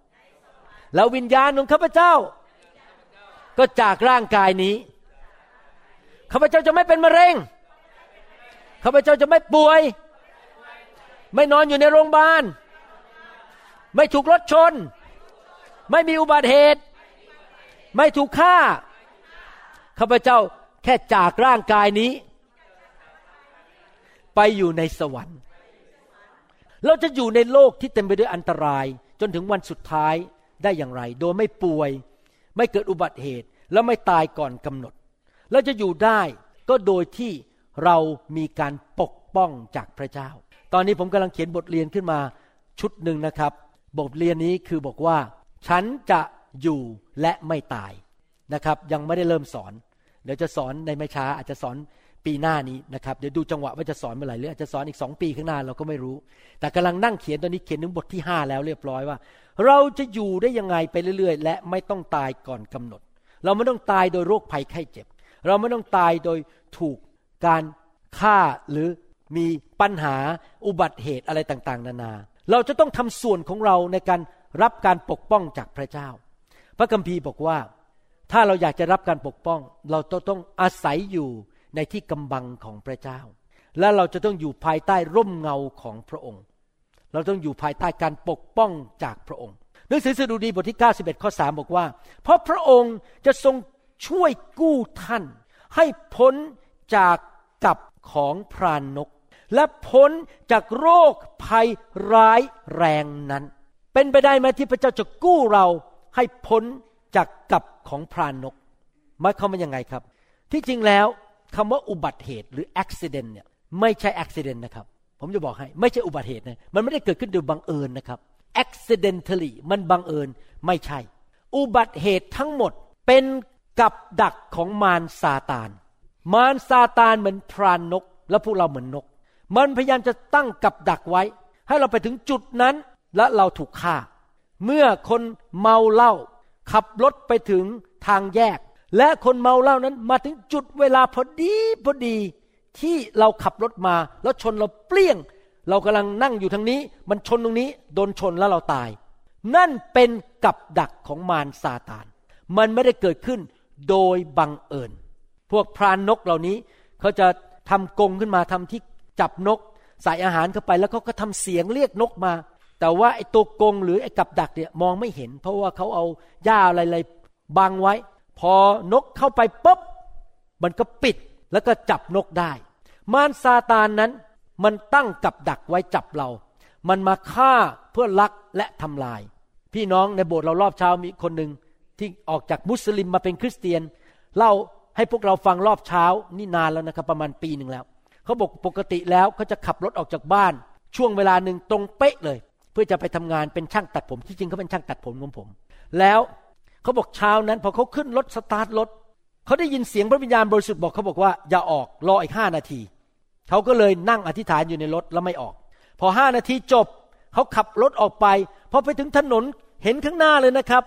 [SPEAKER 2] แล้ววิญญาณของข้าพเจ้า ก็จากร่างกายนี้ ข้าพเจ้าจะไม่เป็นมะเร็ง ข้าพเจ้าจะไม่ป่วย ไม่นอนอยู่ในโรงพยาบาล ไม่ถูกรถชน ไม่มีอุบัติเหตุ ไม่ถูกฆ่า ข้าพเจ้าแค่จากร่างกายนี้ ไปอยู่ในสวรรค์ เราจะอยู่ในโลกที่เต็มไปด้วยอันตราย จนถึงวันสุดท้ายได้อย่างไร โดยไม่ป่วย ไม่เกิดอุบัติเหตุ แล้วไม่ตายก่อนกำหนด เราจะอยู่ได้ก็โดยที่เรามีการปกป้องจากพระเจ้า ตอนนี้ผมกำลังเขียนบทเรียนขึ้นมาชุดหนึ่งนะครับ บทเรียนนี้คือบอกว่า ฉันจะอยู่และไม่ตายนะครับ ยังไม่ได้เริ่มสอน เดี๋ยวจะสอนในไม่ช้าอาจจะสอนปีหน้านี้นะครับ เดี๋ยวดูจังหวะว่าจะสอนเมื่อไหร่หรืออาจจะสอนอีกสองปีข้างหน้าเราก็ไม่รู้ แต่กำลังนั่งเขียนตอนนี้เขียนถึงบทที่ห้าแล้วเรียบร้อยว่า เราจะอยู่ได้ยังไงไปเรื่อย ๆ และไม่ต้องตายก่อนกำหนด เราไม่ต้องตายโดยโรคภัยไข้เจ็บ เราไม่ต้องตายโดยถูกการฆ่าหรือมีปัญหาอุบัติเหตุอะไรต่างๆ นานา เราจะต้องทำส่วนของเราในการรับการปกป้องจากพระเจ้า พระคัมภีร์บอกว่า ถ้าเราอยากจะรับการปกป้อง เราต้องต้องอาศัยอยู่ในที่กำบังของพระเจ้า และเราจะต้องอยู่ภายใต้ร่มเงาของพระองค์ เราต้องอยู่ภายใต้การปกป้องจากพระองค์หนังสือสดุดีบทที่ 91 ข้อ 3 บอกว่า เพราะพระองค์จะทรง ช่วยกู้ท่าน ให้พ้นจากกับของพรานนก และพ้นจากโรคภัยร้ายแรงนั้น เป็นไปได้ไหมที่พระเจ้าจะกู้เราให้พ้นจากกับของพรานนกหมายความว่ายังไงครับ ที่จริงแล้วคำว่าอุบัติเหตุหรือ accident เนี่ยไม่ใช่ accident นะครับ ผมจะบอกให้ไม่ใช่อุบัติเหตุนะมันไม่ได้เกิดขึ้นโดยบังเอิญนะครับ accidentally มันบังเอิญไม่ใช่ อุบัติเหตุทั้งหมดเป็น กับดักของมารซาตาน มารซาตานเหมือนพรานนก แล้วพวกเราเหมือนนก มันพยายามจะตั้งกับดักไว้ ให้เราไปถึงจุดนั้นและเราถูกฆ่า เมื่อคนเมาเหล้าขับรถไปถึงทางแยก และคนเมาเหล้านั้นมาถึงจุดเวลาพอดีพอดีที่เราขับรถมา แล้วชนเราเปลี่ยง เรากำลังนั่งอยู่ทางนี้ มันชนตรงนี้โดนชนแล้วเราตาย นั่นเป็นกับดักของมารซาตาน มันไม่ได้เกิดขึ้น โดยบังเอิญ พวกพรานนกเหล่านี้เขาจะทำกรงขึ้นมาทำที่จับนก ใส่อาหารเข้าไปแล้วเขาก็ทำเสียงเรียกนกมา แต่ว่าไอ้ตัวกรงหรือไอ้กับดักเนี่ยมองไม่เห็น เพราะว่าเขาเอาหญ้าอะไรๆบังไว้ พอนกเข้าไปปุ๊บมันก็ปิดแล้วก็จับนกได้ มารซาตานนั้นมันตั้งกับดักไว้จับเรา มันมาฆ่าเพื่อลักและทำลาย พี่น้องในโบสถ์เรารอบเช้ามีคนหนึ่ง ที่ออกจากมุสลิมมาเป็นคริสเตียนเล่าให้พวกเราฟังรอบเช้านี่นานแล้วนะครับประมาณปีหนึ่งแล้วเขาบอกปกติแล้วเขาจะขับรถออกจากบ้าน ช่วงเวลาหนึ่งตรงเป๊ะเลย เพื่อจะไปทำงานเป็นช่างตัดผมที่จริงเขาเป็นช่างตัดผมของผม แล้วเขาบอกเช้านั้นพอเขาขึ้นรถสตาร์ทรถเขาได้ยินเสียงพระวิญญาณบริสุทธิ์บอกเขาบอกว่าอย่าออกรออีกห้านาทีเขาก็เลยนั่งอธิษฐานอยู่ในรถแล้วไม่ออก พอห้านาทีจบเขาขับรถออกไปพอไปถึงถนนเห็นข้างหน้าเลยนะครับ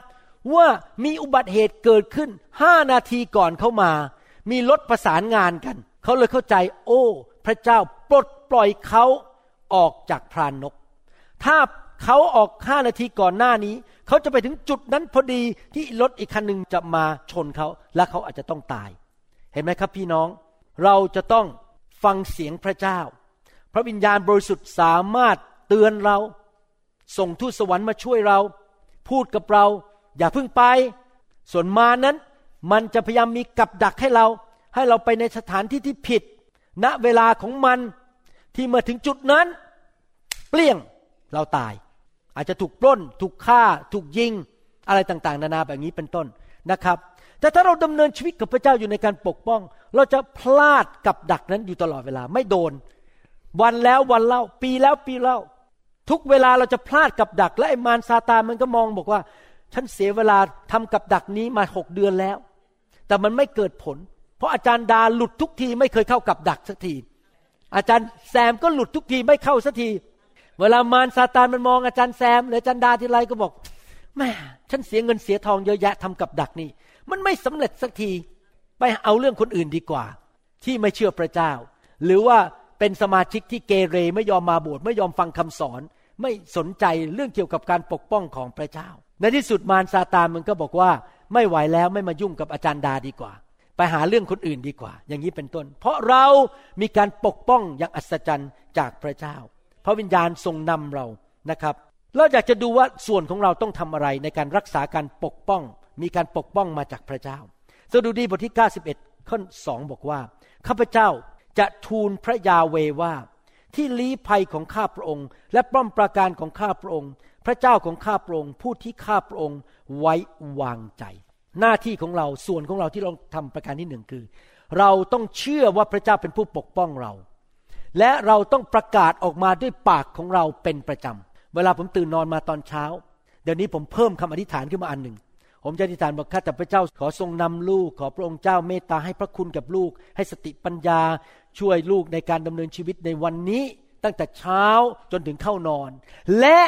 [SPEAKER 2] ว่ามีอุบัติเหตุเกิดขึ้นห้านาทีก่อนเข้ามา มีรถประสานงานกัน เขาเลยเข้าใจ โอ้ พระเจ้าปลดปล่อยเขาออกจากพรานนก ถ้าเขาออกห้านาทีก่อนหน้านี้ เขาจะไปถึงจุดนั้นพอดีที่รถอีกคันหนึ่งจะมาชนเขา และเขาอาจจะต้องตาย เห็นไหมครับพี่น้อง เราจะต้องฟังเสียงพระเจ้า พระวิญญาณบริสุทธิ์สามารถเตือนเรา ส่งทูตสวรรค์มาช่วยเรา พูดกับเรา อย่าเพิ่งไป ส่วนมานั้น มันจะพยายามมีกับดักให้เรา ให้เราไปในสถานที่ที่ผิด ณเวลาของมันที่เมื่อถึงจุดนั้น เปลี่ยงเราตาย อาจจะถูกปล้น ถูกฆ่า ถูกยิง อะไรต่างๆ นานาแบบนี้เป็นต้นนะครับ แต่ถ้าเราดำเนินชีวิตกับพระเจ้าอยู่ในการปกป้อง เราจะพลาดกับดักนั้นอยู่ตลอดเวลาไม่โดน วันแล้ววันเล่า ปีแล้วปีเล่า ทุกเวลาเราจะพลาดกับดัก และไอ้มารซาตานมันก็มองบอกว่า ฉันเสียเวลาทำกับดักนี้มาหกเดือนแล้ว แต่มันไม่เกิดผล เพราะอาจารย์ดาหลุดทุกทีไม่เคยเข้ากับดักสักที อาจารย์แซมก็หลุดทุกทีไม่เข้าสักที เวลามารซาตานมันมองอาจารย์แซมหรืออาจารย์ดาทีไรก็บอกแม่ฉันเสียเงินเสียทองเยอะแยะทำกับดักนี่มันไม่สำเร็จสักที ไปเอาเรื่องคนอื่นดีกว่า ที่ไม่เชื่อพระเจ้า หรือว่าเป็นสมาชิกที่เกเรไม่ยอมมาโบสถ์ไม่ยอมฟังคำสอน ไม่สนใจเรื่องเกี่ยวกับการปกป้องของพระเจ้า ในที่สุดมารซาตานมันก็บอกว่าไม่ไหวแล้วไม่มายุ่งกับอาจารย์ดาดีกว่า ไปหาเรื่องคนอื่นดีกว่า อย่างนี้เป็นต้น เพราะเรามีการปกป้องอย่างอัศจรรย์จากพระเจ้า พระวิญญาณทรงนำเรานะครับเราอยากจะดูว่าส่วนของเราต้องทำอะไรในการรักษาการปกป้อง มีการปกป้องมาจากพระเจ้าสดุดีบทที่ 91 ข้อสองบอกว่าข้าพเจ้าจะทูลพระยาเวว่า ที่ลี้ภัยของข้าพระองค์ และป้อมปราการของข้าพระองค์ พระเจ้าของข้าพระองค์ผู้ที่ข้าพระองค์ไว้วางใจ หน้าที่ของเราส่วนของเราที่เราทำประการที่หนึ่งคือ เราต้องเชื่อว่าพระเจ้าเป็นผู้ปกป้องเรา และเราต้องประกาศออกมาด้วยปากของเราเป็นประจำเวลาผมตื่นนอนมาตอนเช้า เดี๋ยวนี้ผมเพิ่มคำอธิษฐานขึ้นมาอันหนึ่งผมจะอธิษฐานบอกข้าแต่พระเจ้าขอทรงนำลูก ขอพระองค์เจ้าเมตตาให้พระคุณกับลูก ให้สติปัญญาช่วยลูกในการดำเนินชีวิตในวันนี้ ตั้งแต่เช้าจนถึงเข้านอน และ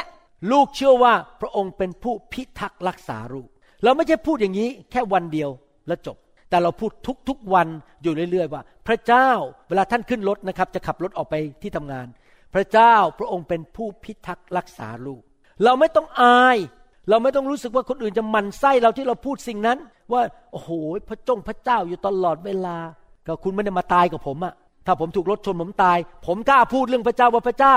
[SPEAKER 2] ลูกเชื่อว่าพระองค์เป็นผู้พิทักษ์รักษาลูก เราไม่ใช่พูดอย่างนี้แค่วันเดียวแล้วจบ แต่เราพูดทุกๆวันอยู่เรื่อย ๆ ว่า พระเจ้าเวลาท่านขึ้นรถนะครับ จะขับรถออกไปที่ทำงาน พระเจ้าพระองค์เป็นผู้พิทักษ์รักษาลูก เราไม่ต้องอาย เราไม่ต้องรู้สึกว่าคนอื่นจะมันไส้เราที่เราพูดสิ่งนั้น ว่าโอ้โหพระจงพระเจ้าอยู่ตลอดเวลา ก็คุณไม่ได้มาตายกับผมอะถ้าผมถูกรถชนผมตาย ผมกล้าพูดเรื่องพระเจ้าว่าพระเจ้า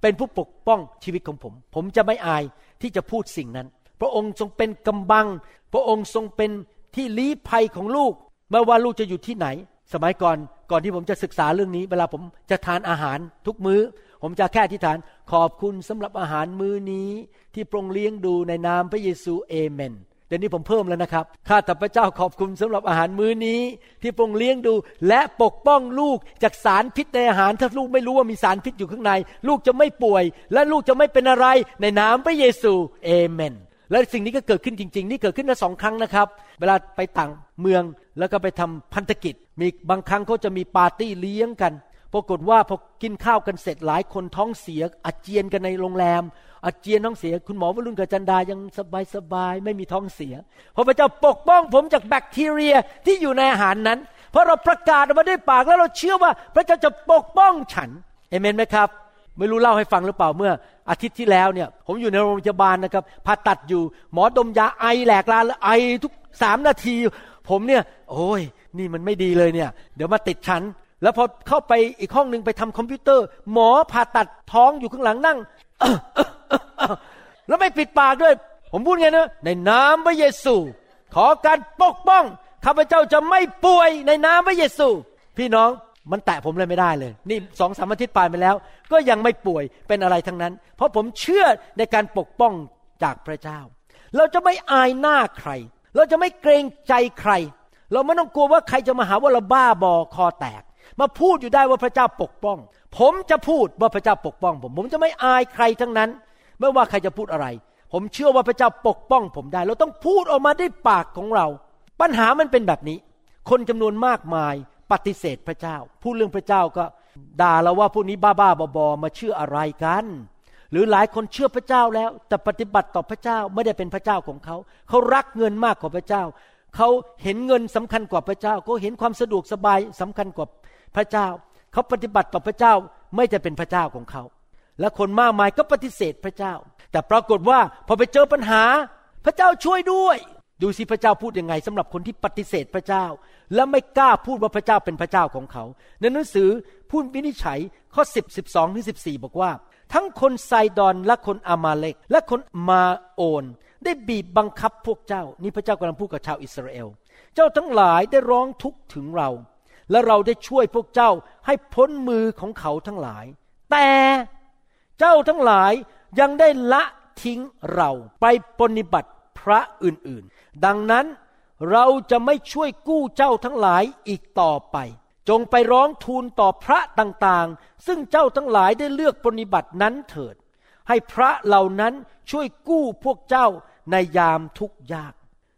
[SPEAKER 2] เป็นผู้ปกป้องชีวิตของผม ผมจะไม่อายที่จะพูดสิ่งนั้น พระองค์ทรงเป็นกำบัง พระองค์ทรงเป็นที่ลี้ภัยของลูกไม่ว่าลูกจะอยู่ที่ไหน สมัยก่อนก่อนที่ผมจะศึกษาเรื่องนี้ เวลาผมจะทานอาหารทุกมื้อ ผมจะแค่อธิษฐานขอบคุณสำหรับอาหารมื้อนี้ ที่โปรงเลี้ยงดูในนามพระเยซูเอเมน เดี๋ยวนี้ผมเพิ่มแล้วนะครับ ข้าแต่พระเจ้าขอบคุณสำหรับอาหารมื้อนี้ ที่โปรงเลี้ยงดู และปกป้องลูกจากสารพิษในอาหาร ถ้าลูกไม่รู้ว่ามีสารพิษอยู่ข้างใน ลูกจะไม่ป่วย และลูกจะไม่เป็นอะไรในนามพระเยซูเอเมน และสิ่งนี้ก็เกิดขึ้นจริง ๆ นี่เกิดขึ้นมาสองครั้งนะครับ เวลาไปต่างเมืองแล้วก็ไปทำพันธกิจ มีบางครั้งเขาจะมีปาร์ตี้เลี้ยงกัน ปรากฏว่าพอกินข้าวกันเสร็จหลายคนท้องเสียอาเจียนกันในโรงแรม อาเจียนท้องเสีย คุณหมอวรุณกับจันดายังสบายสบายไม่มีท้องเสียเพราะพระเจ้าปกป้องผมจากแบคทีเรียที่อยู่ในอาหารนั้น เพราะเราประกาศออกมาด้วยปากแล้วเราเชื่อว่าพระเจ้าจะปกป้องฉันเอเมนไหมครับ ไม่รู้เล่าให้ฟังหรือเปล่าเมื่อ อาทิตย์ที่แล้วเนี่ย ผมอยู่ในโรงพยาบาลนะครับผ่าตัดอยู่หมอดมยาไอแหลกลาแล้วไอทุกสามนาที ผมเนี่ย โอ้ยนี่มันไม่ดีเลยเนี่ย เดี๋ยวมาติดฉัน แล้วพอเข้าไปอีกห้องหนึ่งไปทำคอมพิวเตอร์ หมอผ่าตัดท้องอยู่ข้างหลังนั่ง แล้วไม่ปิดปากด้วย ผมพูดไงนะ ในนามพระเยซู ขอการปกป้องข้าพเจ้าจะไม่ป่วยในนามพระเยซู พี่น้องมันแตะผมเลยไม่ได้เลย นี่สองสามอาทิตย์ผ่านไปแล้ว ก็ยังไม่ป่วยเป็นอะไรทั้งนั้น เพราะผมเชื่อในการปกป้องจากพระเจ้า เราจะไม่อายหน้าใคร เราจะไม่เกรงใจใคร เราไม่ต้องกลัวว่าใครจะมาหาว่าเราบ้าบอคอแตก มาพูดอยู่ได้ว่าพระเจ้าปกป้อง ผมจะพูดว่าพระเจ้าปกป้อง ผม ผมจะไม่อายใครทั้งนั้น ไม่ว่าใครจะพูดอะไร ผมเชื่อว่าพระเจ้าปกป้อง ผมได้ เราต้องพูดออกมาด้วยปากของเรา ปัญหามันเป็นแบบนี้ คนจำนวนมากมายปฏิเสธพระเจ้า พูดเรื่องพระเจ้าก็ด่าเราว่าพวกนี้บ้าๆบอๆมาเชื่ออะไรกัน หรือหลายคนเชื่อพระเจ้าแล้ว แต่ปฏิบัติต่อพระเจ้าไม่ได้เป็นพระเจ้าของเขา เขารักเงินมากกว่าพระเจ้า เขาเห็นเงินสำคัญกว่าพระเจ้าเขาเห็นความสะดวกสบายสำคัญกว่า พระเจ้า เขาปฏิบัติต่อพระเจ้าไม่จะเป็นพระเจ้าของเขา และคนมากมายก็ปฏิเสธพระเจ้า แต่ปรากฏว่าพอไปเจอปัญหา พระเจ้าช่วยด้วย ดูสิพระเจ้าพูดยังไงสำหรับคนที่ปฏิเสธพระเจ้า และไม่กล้าพูดว่าพระเจ้าเป็นพระเจ้าของเขา ในหนังสือพูดวินิจฉัยข้อ 10 12ถึง14บอกว่า ทั้งคนไซดอนและคนอามาเลกและคนมาโอนได้บีบบังคับพวกเจ้า นี่พระเจ้ากำลังพูดกับชาวอิสราเอล เจ้าทั้งหลายได้ร้องทุกข์ถึงเรา และเราได้ช่วยพวกเจ้าให้พ้นมือของเขาทั้งหลาย แต่เจ้าทั้งหลายยังได้ละทิ้งเราไปปฏิบัติพระอื่นๆ ดังนั้นเราจะไม่ช่วยกู้เจ้าทั้งหลายอีกต่อไป จงไปร้องทูลต่อพระต่างๆ ซึ่งเจ้าทั้งหลายได้เลือกปฏิบัตินั้นเถิด ให้พระเหล่านั้นช่วยกู้พวกเจ้าในยามทุกข์ยาก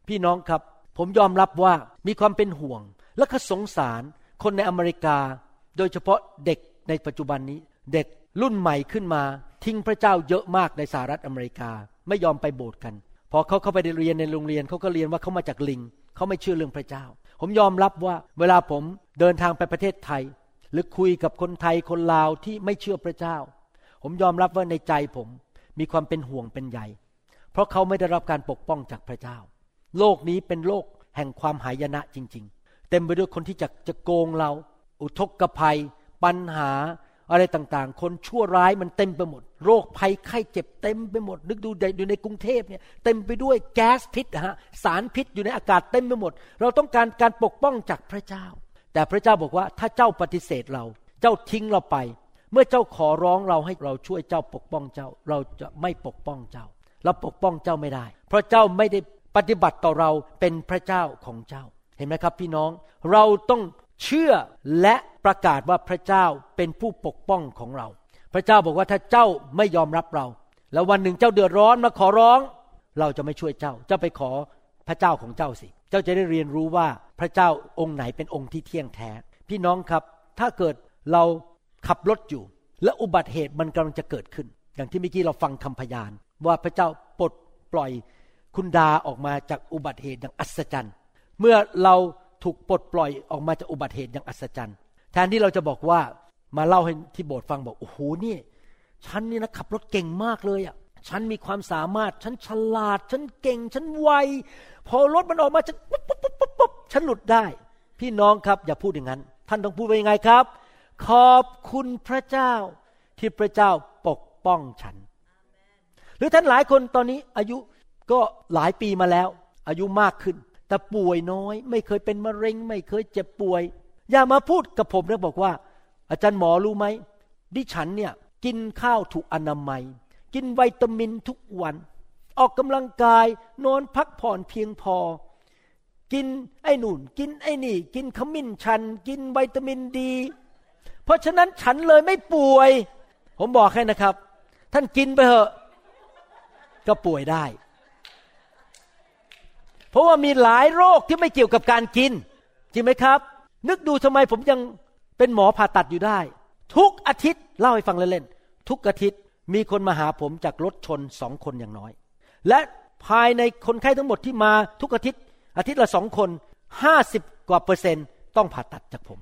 [SPEAKER 2] พี่น้องครับ ผมยอมรับว่ามีความเป็นห่วงและก็สงสาร คนในอเมริกา โดยเฉพาะเด็กในปัจจุบันนี้ เด็กรุ่นใหม่ขึ้นมา ทิ้งพระเจ้าเยอะมากในสหรัฐอเมริกา ไม่ยอมไปโบสถ์กัน พอเขาเข้าไปเรียนในโรงเรียนเขาก็เรียนว่าเขามาจากลิงเขาไม่เชื่อเรื่องพระเจ้า ผมยอมรับว่าเวลาผมเดินทางไปประเทศไทย หรือคุยกับคนไทยคนลาวที่ไม่เชื่อพระเจ้า ผมยอมรับว่าในใจผมมีความเป็นห่วงเป็นใยเพราะเขาไม่ได้รับการปกป้องจากพระเจ้า โลกนี้เป็นโลกแห่งความหายนะจริง ๆ เต็มไปด้วยคนที่จะจะโกงเรา อุทกภัย ปัญหาอะไรต่างๆ คนชั่วร้ายมันเต็มไปหมด โรคภัยไข้เจ็บเต็มไปหมด นึกดูอยู่ในกรุงเทพเนี่ยเต็มไปด้วยแก๊สพิษฮะสารพิษอยู่ในอากาศเต็มไปหมด เราต้องการการปกป้องจากพระเจ้า แต่พระเจ้าบอกว่าถ้าเจ้าปฏิเสธเรา เจ้าทิ้งเราไป เมื่อเจ้าขอร้องเราให้เราช่วยเจ้าปกป้องเจ้า เราจะไม่ปกป้องเจ้า เราปกป้องเจ้าไม่ได้ เพราะเจ้าไม่ได้ปฏิบัติต่อเราเป็นพระเจ้าของเจ้า ห็นไหมครับพี่น้องเราต้องเชื่อและประกาศว่าพระเจ้าเป็นผู้ปกป้องของเรา พระเจ้าบอกว่าถ้าเจ้าไม่ยอมรับเรา แล้ววันหนึ่งเจ้าเดือดร้อนมาขอร้อง เราจะไม่ช่วยเจ้า เจ้าไปขอพระเจ้าของเจ้าสิ เจ้าจะได้เรียนรู้ว่าพระเจ้าองค์ไหนเป็นองค์ที่เที่ยงแท้ พี่น้องครับ ถ้าเกิดเราขับรถอยู่ และอุบัติเหตุมันกำลังจะเกิดขึ้น อย่างที่เมื่อกี้เราฟังคำพยาน ว่าพระเจ้าปลดปล่อยคุณดาออกมาจากอุบัติเหตุอย่างอัศจรรย์ เมื่อเราถูกปลดปล่อยออกมาจากอุบัติเหตุอย่างอัศจรรย์ แทนที่เราจะบอกว่ามาเล่าให้ที่โบสถ์ฟังบอกโอ้โหนี่ฉันนี่นะขับรถเก่งมากเลยอะฉันมีความสามารถ ฉันฉลาด ฉันเก่ง ฉันไว พอรถมันออกมาฉันปุ๊บปุ๊บปุ๊บปุ๊บปุ๊บฉันหลุดได้ พี่น้องครับ อย่าพูดอย่างนั้น ท่านต้องพูดว่ายังไงครับ ขอบคุณพระเจ้า ที่พระเจ้าปกป้องฉัน หรือท่านหลายคนตอนนี้อายุก็หลายปีมาแล้ว อายุมากขึ้น แต่ป่วยน้อย ไม่เคยเป็นมะเร็ง ไม่เคยเจ็บป่วย อย่ามาพูดกับผมแล้วบอกว่า อาจารย์หมอรู้ไหมดิฉันเนี่ยกินข้าวถูกอนามัย กินวิตามินทุกวัน ออกกำลังกายนอนพักผ่อนเพียงพอ กินไอ้นู่น กินไอ้นี่ กินขมิ้นชัน กินวิตามินดี เพราะฉะนั้นฉันเลยไม่ป่วย ผมบอกให้นะครับ ท่านกินไปเถอะ ก็ป่วยได้ เพราะว่ามีหลายโรคที่ไม่เกี่ยวกับการกิน จริงไหมครับ นึกดูทำไมผมยังเป็นหมอผ่าตัดอยู่ได้ ทุกอาทิตย์เล่าให้ฟังเล่นๆทุกอาทิตย์มีคนมาหาผมจากรถชนสองคนอย่างน้อย และภายในคนไข้ทั้งหมดที่มาทุกอาทิตย์ อาทิตย์ละสองคนห้าสิบกว่าเปอร์เซ็นต์ต้องผ่าตัดจากผม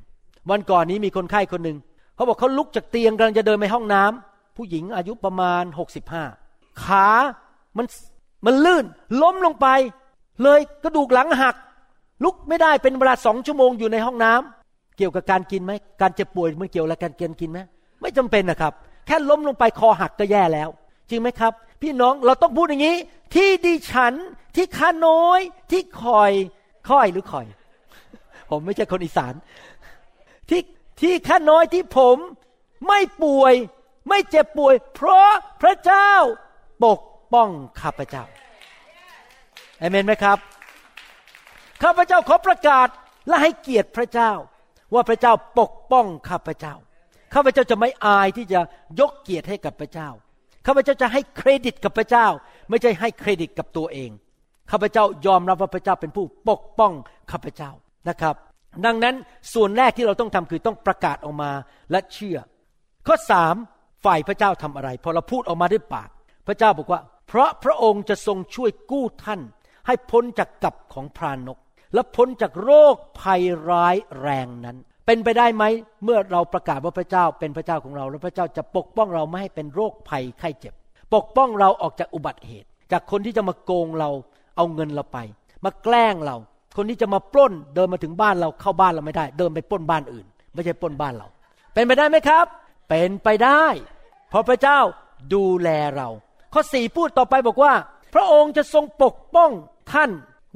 [SPEAKER 2] วันก่อนนี้มีคนไข้คนหนึ่งเขาบอกเขาลุกจากเตียงกำลังจะเดินไปห้องน้ำผู้หญิงอายุประมาณหกสิบห้าขามันมันลื่นล้มลงไป เลยกระดูกหลังหัก ลุกไม่ได้เป็นเวลาสองชั่วโมงอยู่ในห้องน้ำเกี่ยวกับการกินไหมการเจ็บป่วยมันเกี่ยวกับการกินกินไหมไม่จำเป็นนะครับ แค่ล้มลงไปคอหักก็แย่แล้ว จริงไหมครับ พี่น้องเราต้องพูดอย่างนี้ ที่ดิฉันที่ข้าน้อยที่คอยค่อยหรือคอย ผมไม่ใช่คนอีสาน ที่ที่ข้าน้อยที่ผมไม่ป่วย ไม่เจ็บป่วย เพราะพระเจ้าปกป้องข้าพเจ้า เอเมนไหมครับ ข้าพเจ้าขอประกาศและให้เกียรติพระเจ้า ว่าพระเจ้าปกป้องข้าพเจ้า ข้าพเจ้าจะไม่อายที่จะยกเกียรติให้กับพระเจ้า ข้าพเจ้าจะให้เครดิตกับพระเจ้า ไม่ใช่ให้เครดิตกับตัวเอง ข้าพเจ้ายอมรับว่าพระเจ้าเป็นผู้ปกป้องข้าพเจ้านะครับ ดังนั้นส่วนแรกที่เราต้องทำคือต้องประกาศออกมาและเชื่อ ข้อสามฝ่ายพระเจ้าทำอะไร พอเราพูดออกมาด้วยปาก พระเจ้าบอกว่า เพราะพระองค์จะทรงช่วยกู้ท่าน ให้พ้นจากกับของพรานก และพ้นจากโรคภัยร้ายแรงนั้น เป็นไปได้ไหมเมื่อเราประกาศว่าพระเจ้าเป็นพระเจ้าของเรา แล้วพระเจ้าจะปกป้องเราไม่ให้เป็นโรคภัยไข้เจ็บ ปกป้องเราออกจากอุบัติเหตุ จากคนที่จะมาโกงเราเอาเงินเราไป มาแกล้งเรา คนที่จะมาปล้นเดินมาถึงบ้านเราเข้าบ้านเราไม่ได้ เดินไปปล้นบ้านอื่น ไม่ใช่ปล้นบ้านเรา เป็นไปได้ไหมครับ เป็นไปได้ เพราะพระเจ้าดูแลเรา ข้อสี่พูดต่อไปบอกว่า พระองค์จะทรงปกป้อง ท่าน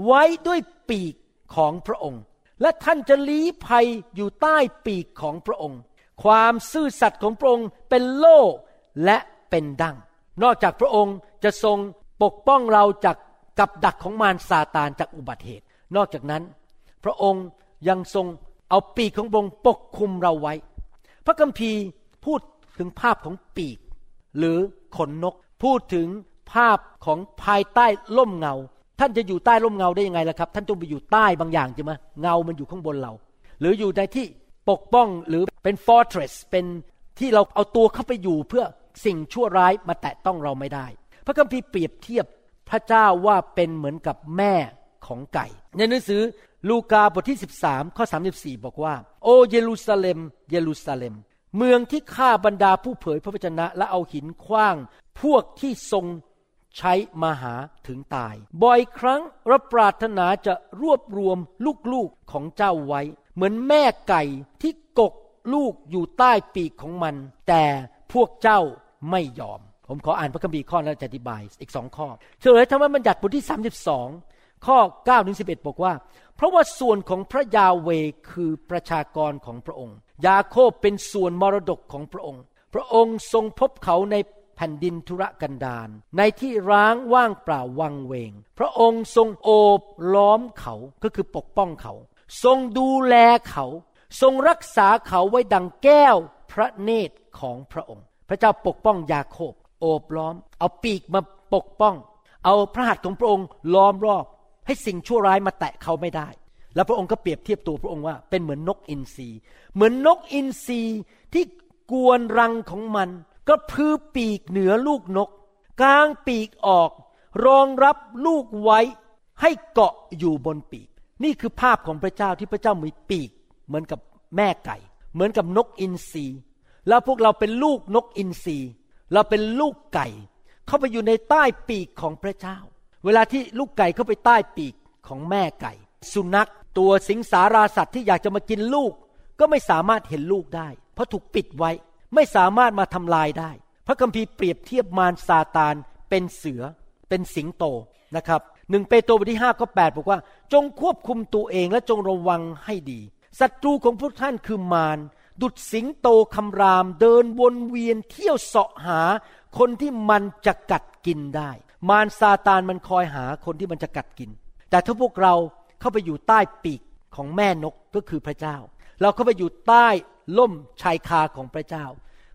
[SPEAKER 2] ไว้ด้วยปีกของพระองค์ และท่านจะลี้ภัยอยู่ใต้ปีกของพระองค์ ความซื่อสัตย์ของพระองค์เป็นโล่และเป็นดังนอกจากพระองค์จะทรงปกป้องเราจากกับดักของมารซาตานจากอุบัติเหตุ นอกจากนั้น พระองค์ยังทรงเอาปีกของพระองค์ปกคุมเราไว้ พระคัมภีร์พูดถึงภาพของปีก หรือขนนก พูดถึงภาพของภายใต้ร่มเงา ท่านจะอยู่ใต้ร่มเงาได้ยังไงล่ะครับ ท่านต้องไปอยู่ใต้บางอย่างใช่ไหมเงามันอยู่ข้างบนเรา หรืออยู่ในที่ปกป้องหรือเป็น fortress เป็นที่เราเอาตัวเข้าไปอยู่เพื่อสิ่งชั่วร้ายมาแตะต้องเราไม่ได้ พระคัมภีร์เปรียบเทียบพระเจ้าว่าเป็นเหมือนกับแม่ของไก่ ในหนังสือลูกาบทที่ 13 ข้อ 34 บอกว่า โอเยรูซาเล็ม เยรูซาเล็ม เมืองที่ฆ่าบรรดาผู้เผยพระวจนะและเอาหินคว้าง พวกที่ทรง ใช้มาหาถึงตาย บ่อยครั้งเราปรารถนาจะรวบรวมลูกๆของเจ้าไว้ เหมือนแม่ไก่ที่กกลูกอยู่ใต้ปีกของมัน แต่พวกเจ้าไม่ยอม ผมขออ่านพระคัมภีร์ข้อแล้วจะอธิบายอีกสองข้อ เฉลยธรรมบัญญัติบทที่ 32 ข้อ9ถึง11 บอกว่า เพราะว่าส่วนของพระยาเวคือประชากรของพระองค์ ยาโคบเป็นส่วนมรดกของพระองค์ พระองค์ทรงพบเขาใน แผ่นดินทุรกันดารในที่ร้างว่างเปล่าวังเวง พระองค์ทรงโอบล้อมเขาก็คือปกป้องเขา ทรงดูแลเขา ทรงรักษาเขาไว้ดังแก้วพระเนตรของพระองค์ พระเจ้าปกป้องยาโคบ โอบล้อม เอาปีกมาปกป้อง เอาพระหัตถ์ของพระองค์ล้อมรอบ ให้สิ่งชั่วร้ายมาแตะเขาไม่ได้ แล้วพระองค์ก็เปรียบเทียบตัวพระองค์ว่าเป็นเหมือนนกอินทรีเหมือนนกอินทรีที่กวนรังของมัน ก็พือปีกเหนือลูกนก กลางปีกออก รองรับลูกไว้ให้เกาะอยู่บนปีก นี่คือภาพของพระเจ้าที่พระเจ้ามีปีก เหมือนกับแม่ไก่ เหมือนกับนกอินทรีแล้วพวกเราเป็นลูกนกอินทรีเราเป็นลูกไก่ เข้าไปอยู่ในใต้ปีกของพระเจ้า เวลาที่ลูกไก่เข้าไปใต้ปีกของแม่ไก่ สุนัขตัวสิงสาราสัตว์ที่อยากจะมากินลูก ก็ไม่สามารถเห็นลูกได้ เพราะถูกปิดไว้ ไม่สามารถมาทำลายได้ พระคัมภีร์เปรียบเทียบมารซาตานเป็นเสือ เป็นสิงโตนะครับหนึ่งเปโตรบทที่ห้าก็แปดบอกว่า จงควบคุมตัวเองและจงระวังให้ดีศัตรูของพวกท่านคือมารดุดสิงโตคำรามเดินวนเวียนเที่ยวเสาะหา คนที่มันจะกัดกินได้ มารซาตานมันคอยหาคนที่มันจะกัดกิน แต่ถ้าพวกเราเข้าไปอยู่ใต้ปีกของแม่นกก็คือพระเจ้า เราเข้าไปอยู่ใต้ ล่มชายคาของพระเจ้า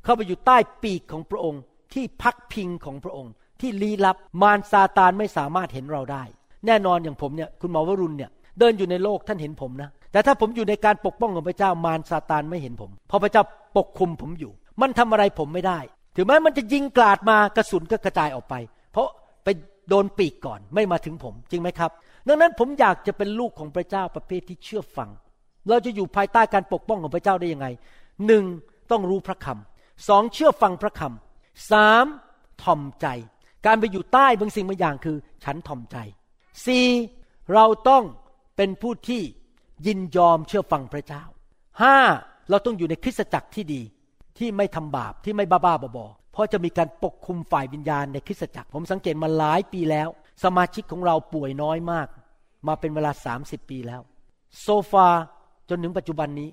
[SPEAKER 2] เข้าไปอยู่ใต้ปีกของพระองค์ ที่พักพิงของพระองค์ ที่ลี้ลับมารซาตานไม่สามารถเห็นเราได้ แน่นอนอย่างผมเนี่ยคุณหมอวรุณเนี่ยเดินอยู่ในโลกท่านเห็นผมนะแต่ถ้าผมอยู่ในการปกป้องของพระเจ้ามารซาตานไม่เห็นผมเพราะพระเจ้าปกคุมผมอยู่ มันทำอะไรผมไม่ได้ ถึงแม้มันจะยิงกราดมากระสุนก็กระจายออกไป เพราะไปโดนปีกก่อนไม่มาถึงผมจริงไหมครับ ดังนั้นผมอยากจะเป็นลูกของพระเจ้าประเภทที่เชื่อฟัง เราจะอยู่ภายใต้การปกป้องของพระเจ้าได้ยังไงหนึ่งต้องรู้พระคำสองเชื่อฟังพระคำสามถ่อมใจ การไปอยู่ใต้บางสิ่งบางอย่างคือ ฉันถ่อมใจสี่เราต้องเป็นผู้ที่ยินยอมเชื่อฟังพระเจ้าห้าเราต้องอยู่ในคริสตจักรที่ดีที่ไม่ทำบาปที่ไม่บ้าบ้าบอเพราะจะมีการปกคุมฝ่ายวิญญาณในคริสตจักร ผมสังเกตมาหลายปีแล้ว สมาชิกของเราป่วยน้อยมาก มาเป็นเวลา 30 ปีแล้ว โซฟา จนถึงปัจจุบันนี้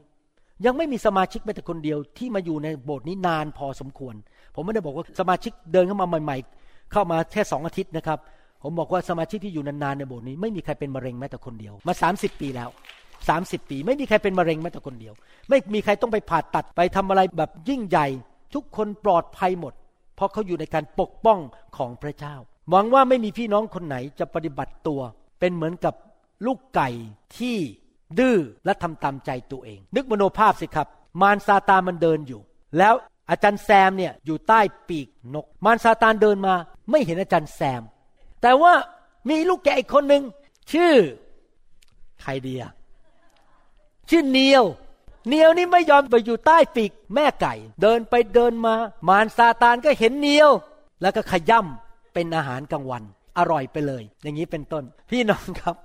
[SPEAKER 2] ยังไม่มีสมาชิกแม้แต่คนเดียวที่มาอยู่ในโบสถ์นี้นานพอสมควร ผมไม่ได้บอกว่าสมาชิกเดินเข้ามาใหม่ ๆ เข้ามาแค่สองอาทิตย์นะครับ ผมบอกว่าสมาชิกที่อยู่นานๆในโบสถ์นี้ ไม่มีใครเป็นมะเร็งแม้แต่คนเดียว มา 30 ปีแล้ว30ปี ไม่มีใครเป็นมะเร็งแม้แต่คนเดียว ไม่มีใครต้องไปผ่าตัดไปทำอะไรแบบยิ่งใหญ่ ทุกคนปลอดภัยหมด เพราะเขาอยู่ในการปกป้องของพระเจ้า หวังว่าไม่มีพี่น้องคนไหนจะปฏิบัติตัว เป็นเหมือนกับลูกไก่ที่ ดื้อและทำตามใจตัวเอง นึกมโนภาพสิครับ มารซาตานมันเดินอยู่ แล้วอาจารย์แซมเนี่ยอยู่ใต้ปีกนก มารซาตานเดินมา ไม่เห็นอาจารย์แซม แต่ว่ามีลูกแกะอีกคนหนึ่งชื่อใครดีอะชื่อเนียว เนียวนี่ไม่ยอมไปอยู่ใต้ปีกแม่ไก่ เดินไปเดินมา มารซาตานก็เห็นเนียว แล้วก็ขย่ำเป็นอาหารกลางวัน อร่อยไปเลย อย่างนี้เป็นต้น พี่น้องครับ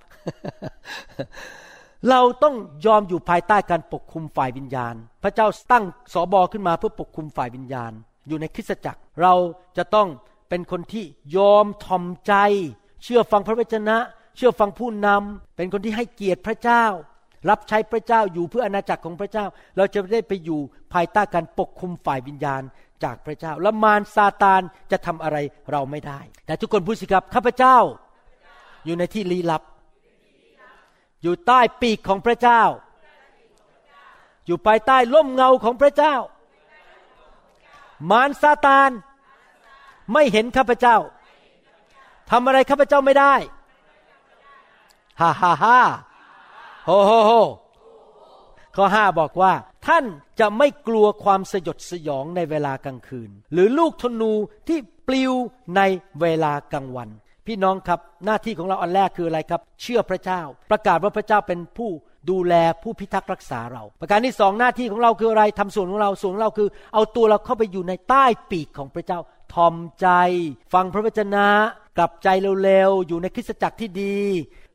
[SPEAKER 2] เราต้องยอมอยู่ภายใต้การปกคุมฝ่ายวิญญาณ พระเจ้าตั้งสอบอขึ้นมาเพื่อปกคุมฝ่ายวิญญาณ อยู่ในคริสตจักร เราจะต้องเป็นคนที่ยอมทอมใจ เชื่อฟังพระวจนะ เชื่อฟังผู้นำเป็นคนที่ให้เกียรติพระเจ้า รับใช้พระเจ้าอยู่เพื่ออาณาจักรของพระเจ้า เราจะได้ไปอยู่ภายใต้การปกคุมฝ่ายวิญญาณจากพระเจ้า และมารซาตานจะทำอะไรเราไม่ได้ แต่ทุกคนพูดสิครับข้าพเจ้า อยู่ในที่ลี้ลับ อยู่ใต้ปีกของพระเจ้า อยู่ภายใต้ร่มเงาของพระเจ้า มารซาตาน ไม่เห็นข้าพเจ้าทำอะไรข้าพเจ้าไม่ได้ฮ่าฮ่าฮ่าโฮโฮโฮข้อห้าบอกว่า ท่านจะไม่กลัวความสยดสยองในเวลากลางคืน หรือลูกธนูที่ปลิวในเวลากลางวัน พี่น้องครับหน้าที่ของเราอันแรกคืออะไรครับ เชื่อพระเจ้า ประกาศว่าพระเจ้าเป็นผู้ดูแลผู้พิทักษ์รักษาเรา ประการที่สองหน้าที่ของเราคืออะไรทำส่วนของเราส่วนของเราคือ เอาตัวเราเข้าไปอยู่ในใต้ปีกของพระเจ้าทอมใจ ฟังพระวจนะ กลับใจเร็วๆอยู่ในคริสตจักรที่ดี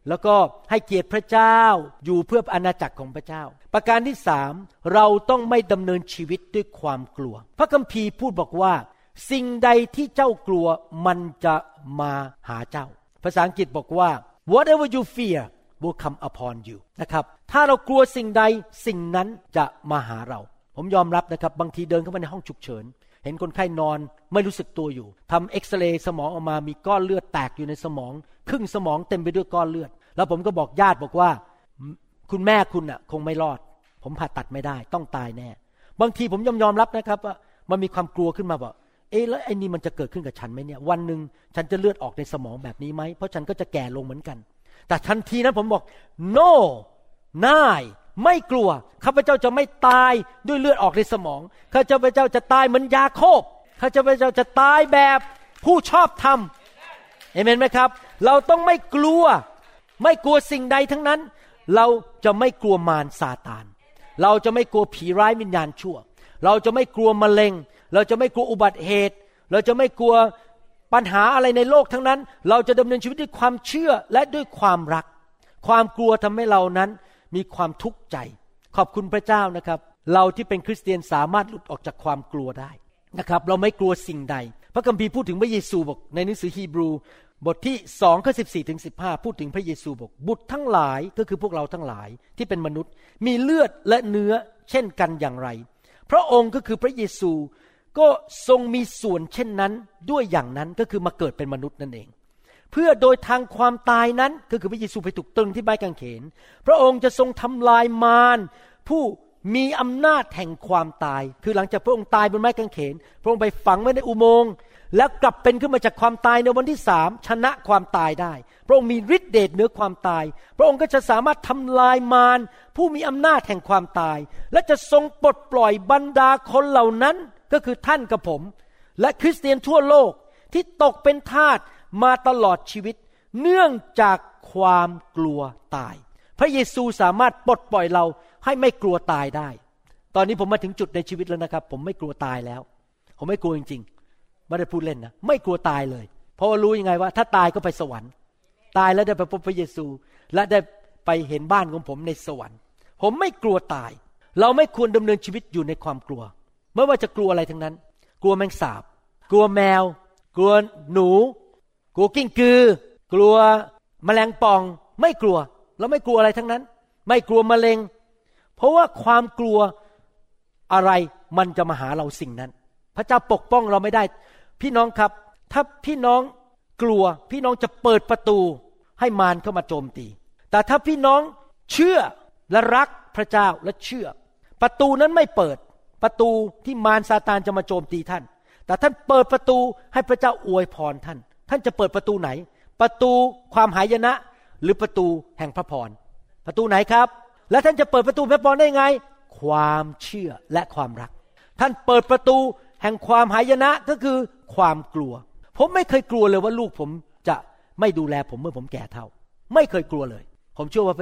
[SPEAKER 2] แล้วก็ให้เกียรติพระเจ้าอยู่เพื่ออาณาจักรของพระเจ้า ประการที่สามเราต้องไม่ดำเนินชีวิตด้วยความกลัว พระคัมภีร์พูดบอกว่า สิ่งใดที่เจ้ากลัวมันจะมาหาเจ้า ภาษาอังกฤษบอกว่า whatever you fear will come upon you นะครับ ถ้าเรากลัวสิ่งใดสิ่งนั้นจะมาหาเรา ผมยอมรับนะครับ บางทีเดินเข้ามาในห้องฉุกเฉิน เห็นคนไข้นอนไม่รู้สึกตัวอยู่ทำเอ็กซเรย์สมองออกมามีก้อนเลือดแตกอยู่ในสมอง ครึ่งสมองเต็มไปด้วยก้อนเลือด แล้วผมก็บอกญาติบอกว่า คุณแม่คุณน่ะ คงไม่รอด ผมผ่าตัดไม่ได้ ต้องตายแน่ บางทีผมยอมยอมรับนะครับว่ามันมีความกลัวขึ้นมาบอก เอ๊ะแล้วไอ้นี่มันจะเกิดขึ้นกับฉันไหมเนี่ย วันหนึ่งฉันจะเลือดออกในสมองแบบนี้ไหม เพราะฉันก็จะแก่ลงเหมือนกัน แต่ทันทีนั้นผมบอก no นายไม่กลัว ข้าพเจ้าจะไม่ตายด้วยเลือดออกในสมอง ข้าพเจ้าจะตายเหมือนยาโคบ ข้าพเจ้าจะตายแบบผู้ชอบธรรมเอเมนไหมครับ เราต้องไม่กลัว ไม่กลัวสิ่งใดทั้งนั้น เราจะไม่กลัวมารซาตาน เราจะไม่กลัวผีร้ายวิญญาณชั่ว เราจะไม่กลัวมะเร็ง เราจะไม่กลัวอุบัติเหตุ เราจะไม่กลัวปัญหาอะไรในโลกทั้งนั้น เราจะดำเนินชีวิตด้วยความเชื่อและด้วยความรัก ความกลัวทำให้เรานั้นมีความทุกข์ใจ ขอบคุณพระเจ้านะครับ เราที่เป็นคริสเตียนสามารถหลุดออกจากความกลัวได้นะครับ เราไม่กลัวสิ่งใด พระคัมภีร์พูดถึงพระเยซูบอกในหนังสือฮีบรูบทที่สองข้อสิบสี่ถึงสิบห้าพูดถึงพระเยซูบอกบุตรทั้งหลายก็คือพวกเราทั้งหลายที่เป็นมนุษย์ มีเลือดและเนื้อเช่นกันอย่างไร พระองค์ก็คือพระเยซู ก็ทรงมีส่วนเช่นนั้นด้วยอย่างนั้นก็คือมาเกิดเป็นมนุษย์นั่นเอง เพื่อโดยทางความตายนั้นก็คือพระเยซูไปถูกตรึงที่ไม้กางเขน พระองค์จะทรงทำลายมารผู้มีอำนาจแห่งความตาย คือหลังจากพระองค์ตายบนไม้กางเขน พระองค์ไปฝังไว้ในอุโมงค์แล้วกลับเป็นขึ้นมาจากความตายในวันที่สามชนะความตายได้ พระองค์มีฤทธิเดชเหนือความตาย พระองค์ก็จะสามารถทำลายมารผู้มีอำนาจแห่งความตาย และจะทรงปลดปล่อยบรรดาคนเหล่านั้น ก็คือท่านกับผม และคริสเตียนทั่วโลกที่ตกเป็นทาสมาตลอดชีวิต เนื่องจากความกลัวตาย พระเยซูสามารถปลดปล่อยเราให้ไม่กลัวตายได้ ตอนนี้ผมมาถึงจุดในชีวิตแล้วนะครับ ผมไม่กลัวตายแล้ว ผมไม่กลัวจริงๆไม่ได้พูดเล่นนะไม่กลัวตายเลย เพราะว่ารู้ยังไงว่า ถ้าตายก็ไปสวรรค์ ตายแล้วได้ไปพบพระเยซู และได้ไปเห็นบ้านของผมในสวรรค์ ผมไม่กลัวตาย เราไม่ควรดำเนินชีวิตอยู่ในความกลัว ไม่ว่าจะกลัวอะไรทั้งนั้น กลัวแมงสาบ กลัวแมว กลัวหนู กลัวกิ้งกือ กลัวแมลงป่อง ไม่กลัวเราไม่กลัวอะไรทั้งนั้น ไม่กลัวมะเร็ง เพราะว่าความกลัวอะไรมันจะมาหาเราสิ่งนั้น พระเจ้าปกป้องเราไม่ได้ พี่น้องครับ ถ้าพี่น้องกลัวพี่น้องจะเปิดประตูให้มารเข้ามาโจมตี แต่ถ้าพี่น้องเชื่อและรักพระเจ้าและเชื่อ ประตูนั้นไม่เปิด ประตูที่มารซาตานจะมาโจมตีท่าน แต่ท่านเปิดประตูให้พระเจ้าอวยพรท่าน ท่านจะเปิดประตูไหน ประตูความหายนะ หรือประตูแห่งพระพร ประตูไหนครับ และท่านจะเปิดประตูพระพรได้ไง ความเชื่อและความรัก ท่านเปิดประตูแห่งความหายนะก็คือความกลัว ผมไม่เคยกลัวเลยว่าลูกผมจะไม่ดูแลผมเมื่อผมแก่เท่า ไม่เคยกลัวเลย ผมเชื่อว่า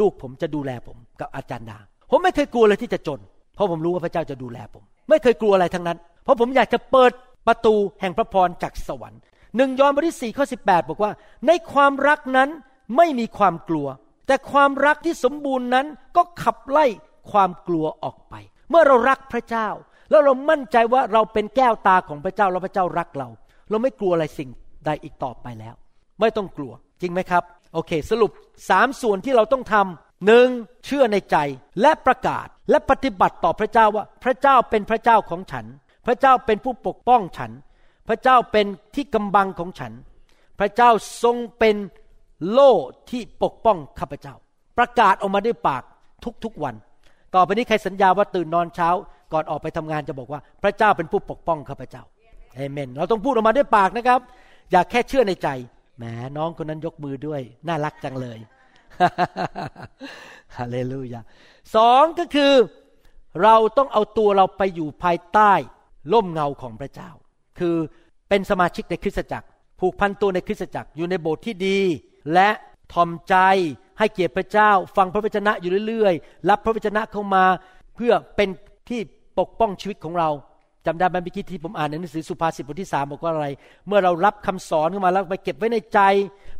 [SPEAKER 2] ลูกผมจะดูแลผมกับอาจารย์ดา ผมไม่เคยกลัวเลยที่จะจน เพราะผมรู้ว่าพระเจ้าจะดูแลผม ไม่เคยกลัวอะไรทั้งนั้น เพราะผมอยากจะเปิดประตูแห่งพระพรจากสวรรค์หนึ่งยอห์นบทที่สี่ข้อสิบแปดบอกว่า ในความรักนั้นไม่มีความกลัว แต่ความรักที่สมบูรณ์นั้นก็ขับไล่ความกลัวออกไป เมื่อเรารักพระเจ้า แล้วเรามั่นใจว่าเราเป็นแก้วตาของพระเจ้าแล้วพระเจ้ารักเรา เราไม่กลัวอะไรสิ่งใดอีกต่อไปแล้ว ไม่ต้องกลัวจริงไหมครับ โอเค สรุปสามส่วนที่เราต้องทำ หนึ่งเชื่อในใจและประกาศและปฏิบัติต่อพระเจ้าว่าพระเจ้าเป็นพระเจ้าของฉัน พระเจ้าเป็นผู้ปกป้องฉัน พระเจ้าเป็นที่กำบังของฉัน พระเจ้าทรงเป็นโล่ที่ปกป้องข้าพเจ้า ประกาศออกมาด้วยปากทุกๆวัน ต่อไปนี้ใครสัญญาว่าตื่นนอนเช้า ก่อนออกไปทำงานจะบอกว่า พระเจ้าเป็นผู้ปกป้องข้าพเจ้าเอเมน เราต้องพูดออกมาด้วยปากนะครับ อย่าแค่เชื่อในใจแหมน้องคนนั้นยกมือด้วย น่ารักจังเลย ฮาเลลูยาสองก็คือเราต้องเอาตัวเราไปอยู่ภายใต้ร่มเงาของพระเจ้า คือเป็นสมาชิกในคริสตจักร ผูกพันตัวในคริสตจักรอยู่ในโบสถ์ที่ดี และทอมใจให้เกียรติพระเจ้า ฟังพระวจนะอยู่เรื่อยๆ รับพระวจนะเข้ามาเพื่อเป็นที่ปกป้องชีวิตของเรา จำได้ไหมเมื่อกี้ที่ผมอ่านในหนังสือสุภาษิตบทที่สามบอกว่าอะไร เมื่อเรารับคำสอนเข้ามาแล้วไปเก็บไว้ในใจ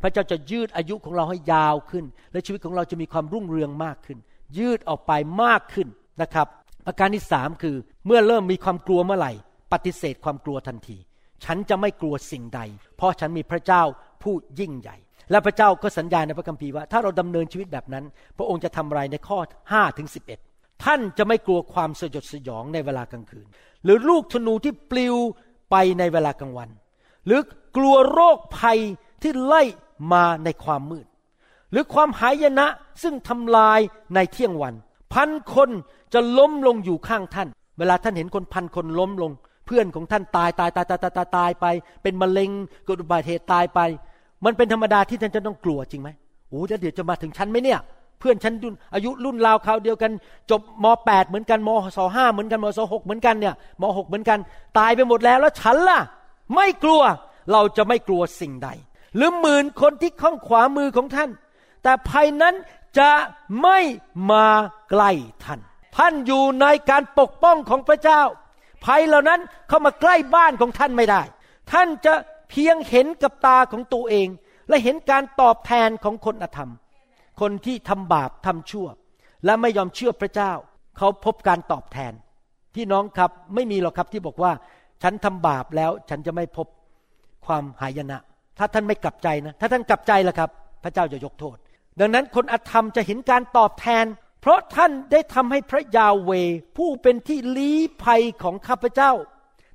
[SPEAKER 2] พระเจ้าจะยืดอายุของเราให้ยาวขึ้น และชีวิตของเราจะมีความรุ่งเรืองมากขึ้น ยืดออกไปมากขึ้นนะครับ ประการที่สามคือ เมื่อเริ่มมีความกลัวเมื่อไหร่ ปฏิเสธความกลัวทันที ฉันจะไม่กลัวสิ่งใด เพราะฉันมีพระเจ้าผู้ยิ่งใหญ่ และพระเจ้าก็สัญญาในพระคัมภีร์ว่าถ้าเราดำเนินชีวิตแบบนั้น พระองค์จะทำอะไรในข้อ5ถึง11ท่านจะไม่กลัวความสยดสยองในเวลากลางคืน หรือลูกธนูที่ปลิวไปในเวลากลางวัน หรือกลัวโรคภัยที่ไล่มาในความมืด หรือความหายนะซึ่งทำลายในเที่ยงวัน พันคนจะล้มลงอยู่ข้างท่าน เวลาท่านเห็นคนพันคนล้มลง เพื่อนของท่านตายตายตายตายตายตายตายไป เป็นมะเร็งเกิดอุบัติเหตุตายไป มันเป็นธรรมดาที่ท่านจะต้องกลัวจริงไหมโอ้แล้วเดี๋ยวจะมาถึงฉันไหมเนี่ย เพื่อนฉันรุ่นอายุรุ่นราวคราวเดียวกัน จบม .8 เหมือนกันมศห้าเหมือนกันมศหกเหมือนกันเนี่ยม .6 เหมือนกัน ตายไปหมดแล้วแล้วฉันล่ะ ไม่กลัวเราจะไม่กลัวสิ่งใด หรือหมื่นคนที่ข้างขวามือของท่าน แต่ภัยนั้นจะไม่มาใกล้ท่าน ท่านอยู่ในการปกป้องของพระเจ้า ภัยเหล่านั้นเข้ามาใกล้บ้านของท่านไม่ได้ ท่านจะเพียงเห็นกับตาของตัวเอง และเห็นการตอบแทนของคนอธรรม คนที่ทำบาปทำชั่ว และไม่ยอมเชื่อพระเจ้า เขาพบการตอบแทน พี่น้องครับไม่มีหรอกครับที่บอกว่า ฉันทำบาปแล้วฉันจะไม่พบความหายนะ ถ้าท่านไม่กลับใจนะ ถ้าท่านกลับใจล่ะครับ พระเจ้าจะยกโทษ ดังนั้นคนอธรรมจะเห็นการตอบแทน เพราะท่านได้ทำให้พระยาเวผู้เป็นที่ลี้ภัยของข้าพเจ้า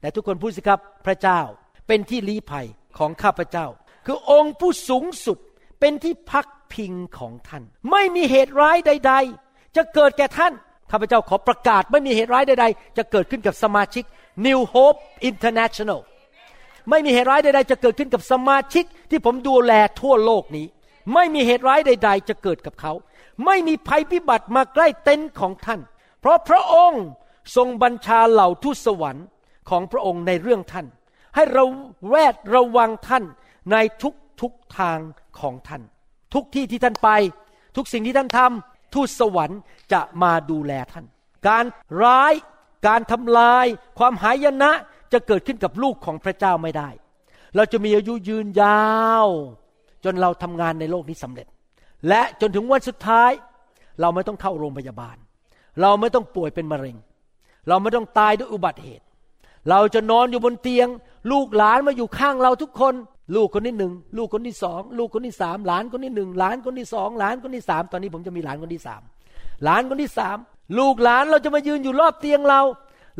[SPEAKER 2] แต่ทุกคนพูดสิครับพระเจ้าเป็นที่ลี้ภัยของข้าพเจ้า คือองค์ผู้สูงสุดเป็นที่พัก พิงของท่าน ไม่มีเหตุร้ายใด ๆ จะเกิดแก่ท่านข้าพเจ้าขอประกาศไม่มีเหตุร้ายใด ๆ จะเกิดขึ้นกับสมาชิก New Hope International ไม่มีเหตุร้ายใด ๆ จะเกิดขึ้นกับสมาชิกที่ผมดูแลทั่วโลกนี้ ไม่มีเหตุร้ายใด ๆ จะเกิดกับเขา ไม่มีภัยพิบัติมาใกล้เต็นท์ของท่าน เพราะพระองค์ทรงบัญชาเหล่าทูตสวรรค์ของพระองค์ในเรื่องท่าน ให้เราแวดระวังท่านในทุกทุกทางของท่าน ทุกที่ที่ท่านไป ทุกสิ่งที่ท่านทำทูตสวรรค์จะมาดูแลท่าน การร้าย การทำลาย ความหายนะจะเกิดขึ้นกับลูกของพระเจ้าไม่ได้ เราจะมีอายุยืนยาว จนเราทำงานในโลกนี้สำเร็จ และจนถึงวันสุดท้าย เราไม่ต้องเข้าโรงพยาบาล เราไม่ต้องป่วยเป็นมะเร็ง เราไม่ต้องตายด้วยอุบัติเหตุ เราจะนอนอยู่บนเตียง ลูกหลานมาอยู่ข้างเราทุกคน ลูกคนที่หนึ่งลูกคนที่สองลูกคนที่สามหลานคนที่หนึ่งหลานคนที่สองหลานคนที่สามตอนนี้ผมจะมีหลานคนที่สามหลานคนที่สามลูกหลานเราจะมายืนอยู่รอบเตียงเรา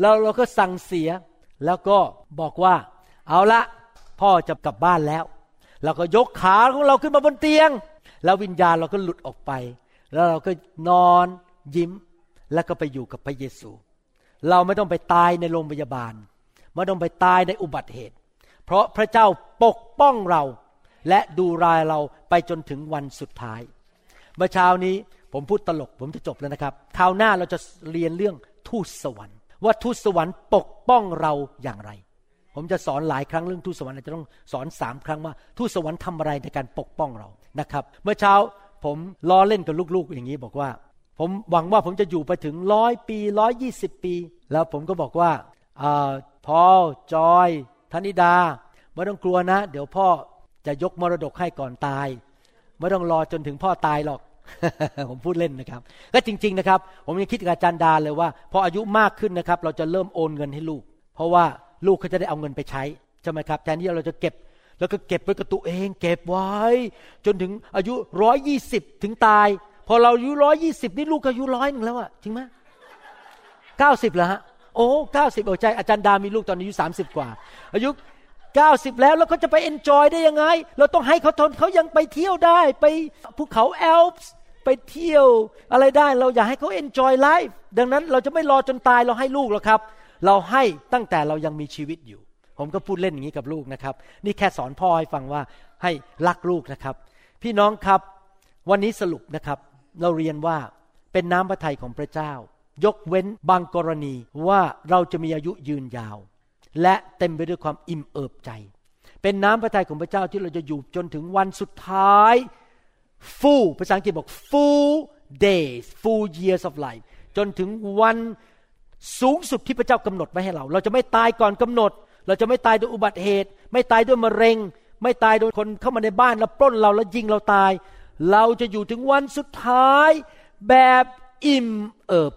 [SPEAKER 2] เราเราก็สั่งเสีย แล้วก็บอกว่า เอาละพ่อจะกลับบ้านแล้วเราก็ยกขาของเราขึ้นมาบนเตียง แล้ววิญญาณเราก็หลุดออกไป แล้วเราก็นอนยิ้ม แล้วก็ไปอยู่กับพระเยซู เราไม่ต้องไปตายในโรงพยาบาลไม่ต้องไปตายในอุบัติเหตุ เพราะพระเจ้าปกป้องเราและดูรายเราไปจนถึงวันสุดท้าย เมื่อเช้านี้ผมพูดตลกผมจะจบแล้วนะครับคราวหน้าเราจะเรียนเรื่องทูตสวรรค์ ว่าทูตสวรรค์ปกป้องเราอย่างไร ผมจะสอนหลายครั้งเรื่องทูตสวรรค์อาจจะต้องสอนสามครั้งว่าทูตสวรรค์ทำอะไรในการปกป้องเรานะครับ เมื่อเช้าผมล้อเล่นกับลูกๆ อย่างนี้บอกว่า ผมหวังว่าผมจะอยู่ไปถึงร้อยปีร้อยยี่สิบปี แล้วผมก็บอกว่าอาพอลจอย ธนิดาไม่ต้องกลัวนะ เดี๋ยวพ่อจะยกมรดกให้ก่อนตาย ไม่ต้องรอจนถึงพ่อตายหรอก ผมพูดเล่นนะครับ ก็จริง ๆนะครับ ผมยังคิดกับอาจารย์ดาเลยว่า พออายุมากขึ้นนะครับ เราจะเริ่มโอนเงินให้ลูก เพราะว่าลูกเขาจะได้เอาเงินไปใช้ใช่ไหมครับแทนที่เราจะเก็บ แล้วก็เก็บไว้กับตัวเอง เก็บไว้ จนถึงอายุร้อยยี่สิบถึงตาย พอเราอายุร้อยยี่สิบนี่ลูกก็อายุร้อยหนึ่งแล้วอะจริงไหมเก้าสิบเหรอฮะ โอ้เก้าสิบโอ้ใจอาจารย์ดามีลูกตอนอายุสามสิบกว่า อายุเก้าสิบแล้วแล้วเขาจะไป enjoy ได้ยังไง เราต้องให้เขาทนเขายังไปเที่ยวได้ ไปภูเขาแอลป์ไปเที่ยวอะไรได้ เราอยากให้เขา enjoy life ดังนั้นเราจะไม่รอจนตายเราให้ลูกหรอกครับ เราให้ตั้งแต่เรายังมีชีวิตอยู่ ผมก็พูดเล่นอย่างนี้กับลูกนะครับ นี่แค่สอนพ่อให้ฟังว่าให้รักลูกนะครับ พี่น้องครับ วันนี้สรุปนะครับ เราเรียนว่าเป็นน้ำพระทัยของพระเจ้า ยกเว้นบางกรณีว่าเราจะมีอายุยืนยาว และเต็มไปด้วยความอิ่มเอิบใจ เป็นน้ำพระทัยของพระเจ้าที่เราจะอยู่จนถึงวันสุดท้าย full ภาษาอังกฤษบอก full days full years of life จนถึงวันสูงสุดที่พระเจ้ากำหนดไว้ให้เรา เราจะไม่ตายก่อนกำหนด เราจะไม่ตายโดยอุบัติเหตุ ไม่ตายด้วยมะเร็ง ไม่ตายโดยคนเข้ามาในบ้านแล้วปล้นเราแล้วยิงเราตาย เราจะอยู่ถึงวันสุดท้ายแบบอิ่มเอิบ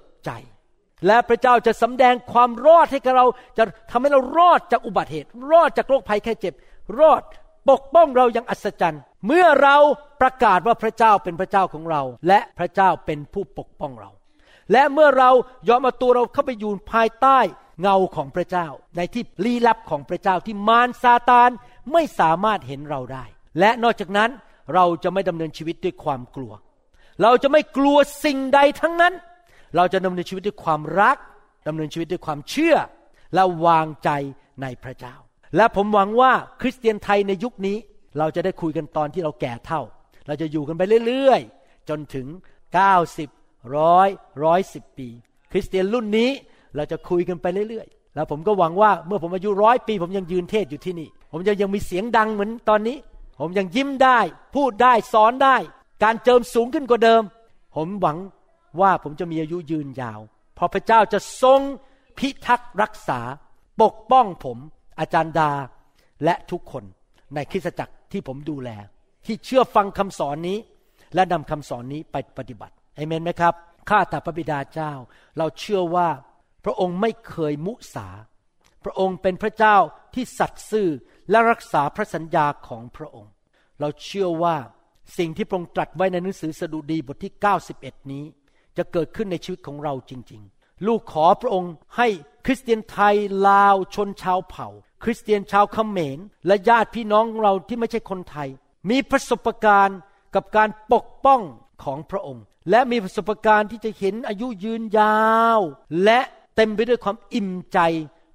[SPEAKER 2] และพระเจ้าจะสำแดงความรอดให้กับเรา จะทำให้เรารอดจากอุบัติเหตุ รอดจากโรคภัยแค่เจ็บ รอดปกป้องเราอย่างอัศจรรย์ เมื่อเราประกาศว่าพระเจ้าเป็นพระเจ้าของเรา และพระเจ้าเป็นผู้ปกป้องเรา และเมื่อเรายอมเอาตัวเราเข้าไปอยู่ภายใต้เงาของพระเจ้า ในที่ลี้ลับของพระเจ้าที่มารซาตานไม่สามารถเห็นเราได้ และนอกจากนั้นเราจะไม่ดำเนินชีวิตด้วยความกลัว เราจะไม่กลัวสิ่งใดทั้งนั้น เราจะดำเนินชีวิตด้วยความรักดำเนินชีวิตด้วยความเชื่อ และวางใจในพระเจ้า และผมหวังว่าคริสเตียนไทยในยุคนี้ เราจะได้คุยกันตอนที่เราแก่เท่า เราจะอยู่กันไปเรื่อยๆ จนถึง 90ร้อยร้อยสิบปี คริสเตียนรุ่นนี้เราจะคุยกันไปเรื่อยๆ แล้วผมก็หวังว่าเมื่อผมอายุร้อยปี ผมยังยืนเทศอยู่ที่นี่ ผมจะยังมีเสียงดังเหมือนตอนนี้ ผมยังยิ้มได้ พูดได้สอนได้ การเจิมสูงขึ้นกว่าเดิม ผมหวัง ว่าผมจะมีอายุยืนยาว เพราะพระเจ้าจะทรงพิทักษ์รักษา ปกป้องผมอาจารย์ดาและทุกคนในคริสตจักรที่ผมดูแล ที่เชื่อฟังคำสอนนี้ และนำคำสอนนี้ไปปฏิบัติเอเมนไหมครับข้าแต่พระบิดาเจ้า เราเชื่อว่าพระองค์ไม่เคยมุสา พระองค์เป็นพระเจ้าที่สัตย์ซื่อและรักษาพระสัญญาของพระองค์ เราเชื่อว่าสิ่งที่พระองค์ตรัสไว้ในหนังสือสดุดีบทที่ 91 นี้ จะเกิดขึ้นในชีวิตของเราจริง ๆ ลูกขอพระองค์ให้คริสเตียนไทยลาวชนชาวเผ่า คริสเตียนชาวเขมร และญาติพี่น้องเราที่ไม่ใช่คนไทย มีประสบการณ์กับการปกป้องของพระองค์ และมีประสบการณ์ที่จะเห็นอายุยืนยาว และเต็มไปด้วยความอิ่มใจ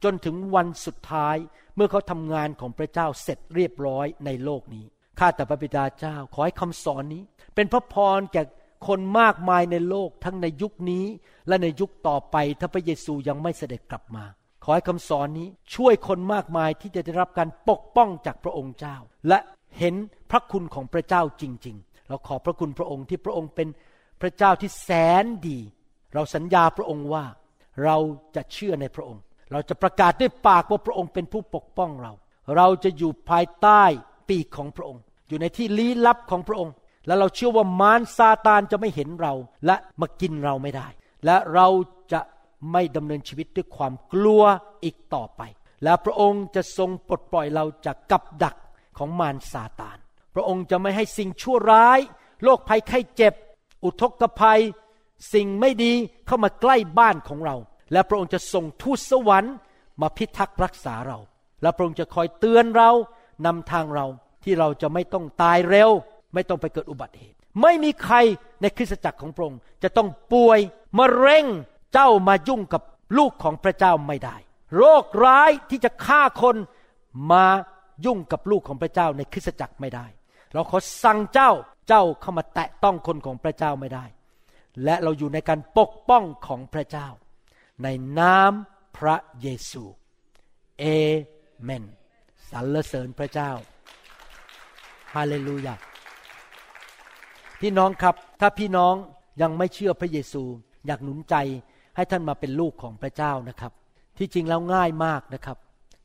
[SPEAKER 2] จนถึงวันสุดท้าย เมื่อเขาทำงานของพระเจ้าเสร็จเรียบร้อยในโลกนี้ข้าแต่พระบิดาเจ้า ขอให้คำสอนนี้ เป็นพระพรแก่ คนมากมายในโลกทั้งในยุคนี้และในยุคต่อไปถ้าพระเยซูยังไม่เสด็จกลับมา ขอให้คำสอนนี้ช่วยคนมากมายที่จะได้รับการปกป้องจากพระองค์เจ้า และเห็นพระคุณของพระเจ้าจริง ๆ เราขอบพระคุณพระองค์ที่พระองค์เป็นพระเจ้าที่แสนดี เราสัญญาพระองค์ว่าเราจะเชื่อในพระองค์ เราจะประกาศด้วยปากว่าพระองค์เป็นผู้ปกป้องเรา เราจะอยู่ภายใต้ปีกของพระองค์ อยู่ในที่ลี้ลับของพระองค์ และเราเชื่อว่ามารซาตานจะไม่เห็นเราและมากินเราไม่ได้ และเราจะไม่ดำเนินชีวิตด้วยความกลัวอีกต่อไป และพระองค์จะทรงปลดปล่อยเราจากกับดักของมารซาตาน พระองค์จะไม่ให้สิ่งชั่วร้าย โรคภัยไข้เจ็บ อุทกภัย สิ่งไม่ดีเข้ามาใกล้บ้านของเรา และพระองค์จะส่งทูตสวรรค์มาพิทักษ์รักษาเรา และพระองค์จะคอยเตือนเรานำทางเราที่เราจะไม่ต้องตายเร็ว ไม่ต้องไปเกิดอุบัติเหตุ ไม่มีใครในคริสตจักรของพระองค์จะต้องป่วยมะเร็งเจ้ามายุ่งกับลูกของพระเจ้าไม่ได้ โรคร้ายที่จะฆ่าคนมายุ่งกับลูกของพระเจ้าในคริสตจักรไม่ได้ เราขอสั่งเจ้าเจ้าเข้ามาแตะต้องคนของพระเจ้าไม่ได้ และเราอยู่ในการปกป้องของพระเจ้า ในนามพระเยซูเอเมนสรรเสริญพระเจ้าฮาเลลูยา พี่น้องครับ ถ้าพี่น้องยังไม่เชื่อพระเยซู อยากหนุนใจให้ท่านมาเป็นลูกของพระเจ้านะครับ ที่จริงแล้วง่ายมากนะครับ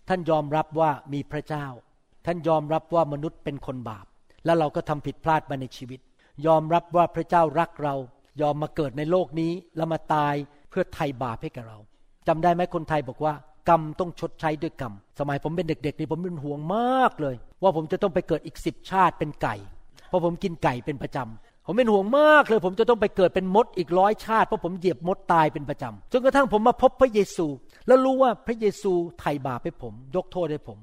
[SPEAKER 2] ท่านยอมรับว่ามีพระเจ้า ท่านยอมรับว่ามนุษย์เป็นคนบาป แล้วเราก็ทำผิดพลาดมาในชีวิต ยอมรับว่าพระเจ้ารักเรา ยอมมาเกิดในโลกนี้แล้วมาตายเพื่อไถ่บาปให้กับเราจำได้ไหมคนไทยบอกว่ากรรมต้องชดใช้ด้วยกรรม สมัยผมเป็นเด็กๆนี่ผมเป็นห่วงมากเลย ว่าผมจะต้องไปเกิดอีกสิบชาติเป็นไก่ เพราะผมกินไก่เป็นประจำ ผมเป็นห่วงมากเลย ผมจะต้องไปเกิดเป็นมดอีกร้อยชาติเพราะผมเหยียบมดตายเป็นประจำจนกระทั่งผมมาพบพระเยซู แล้วรู้ว่าพระเยซูไถ่บาปให้ผม ยกโทษให้ผม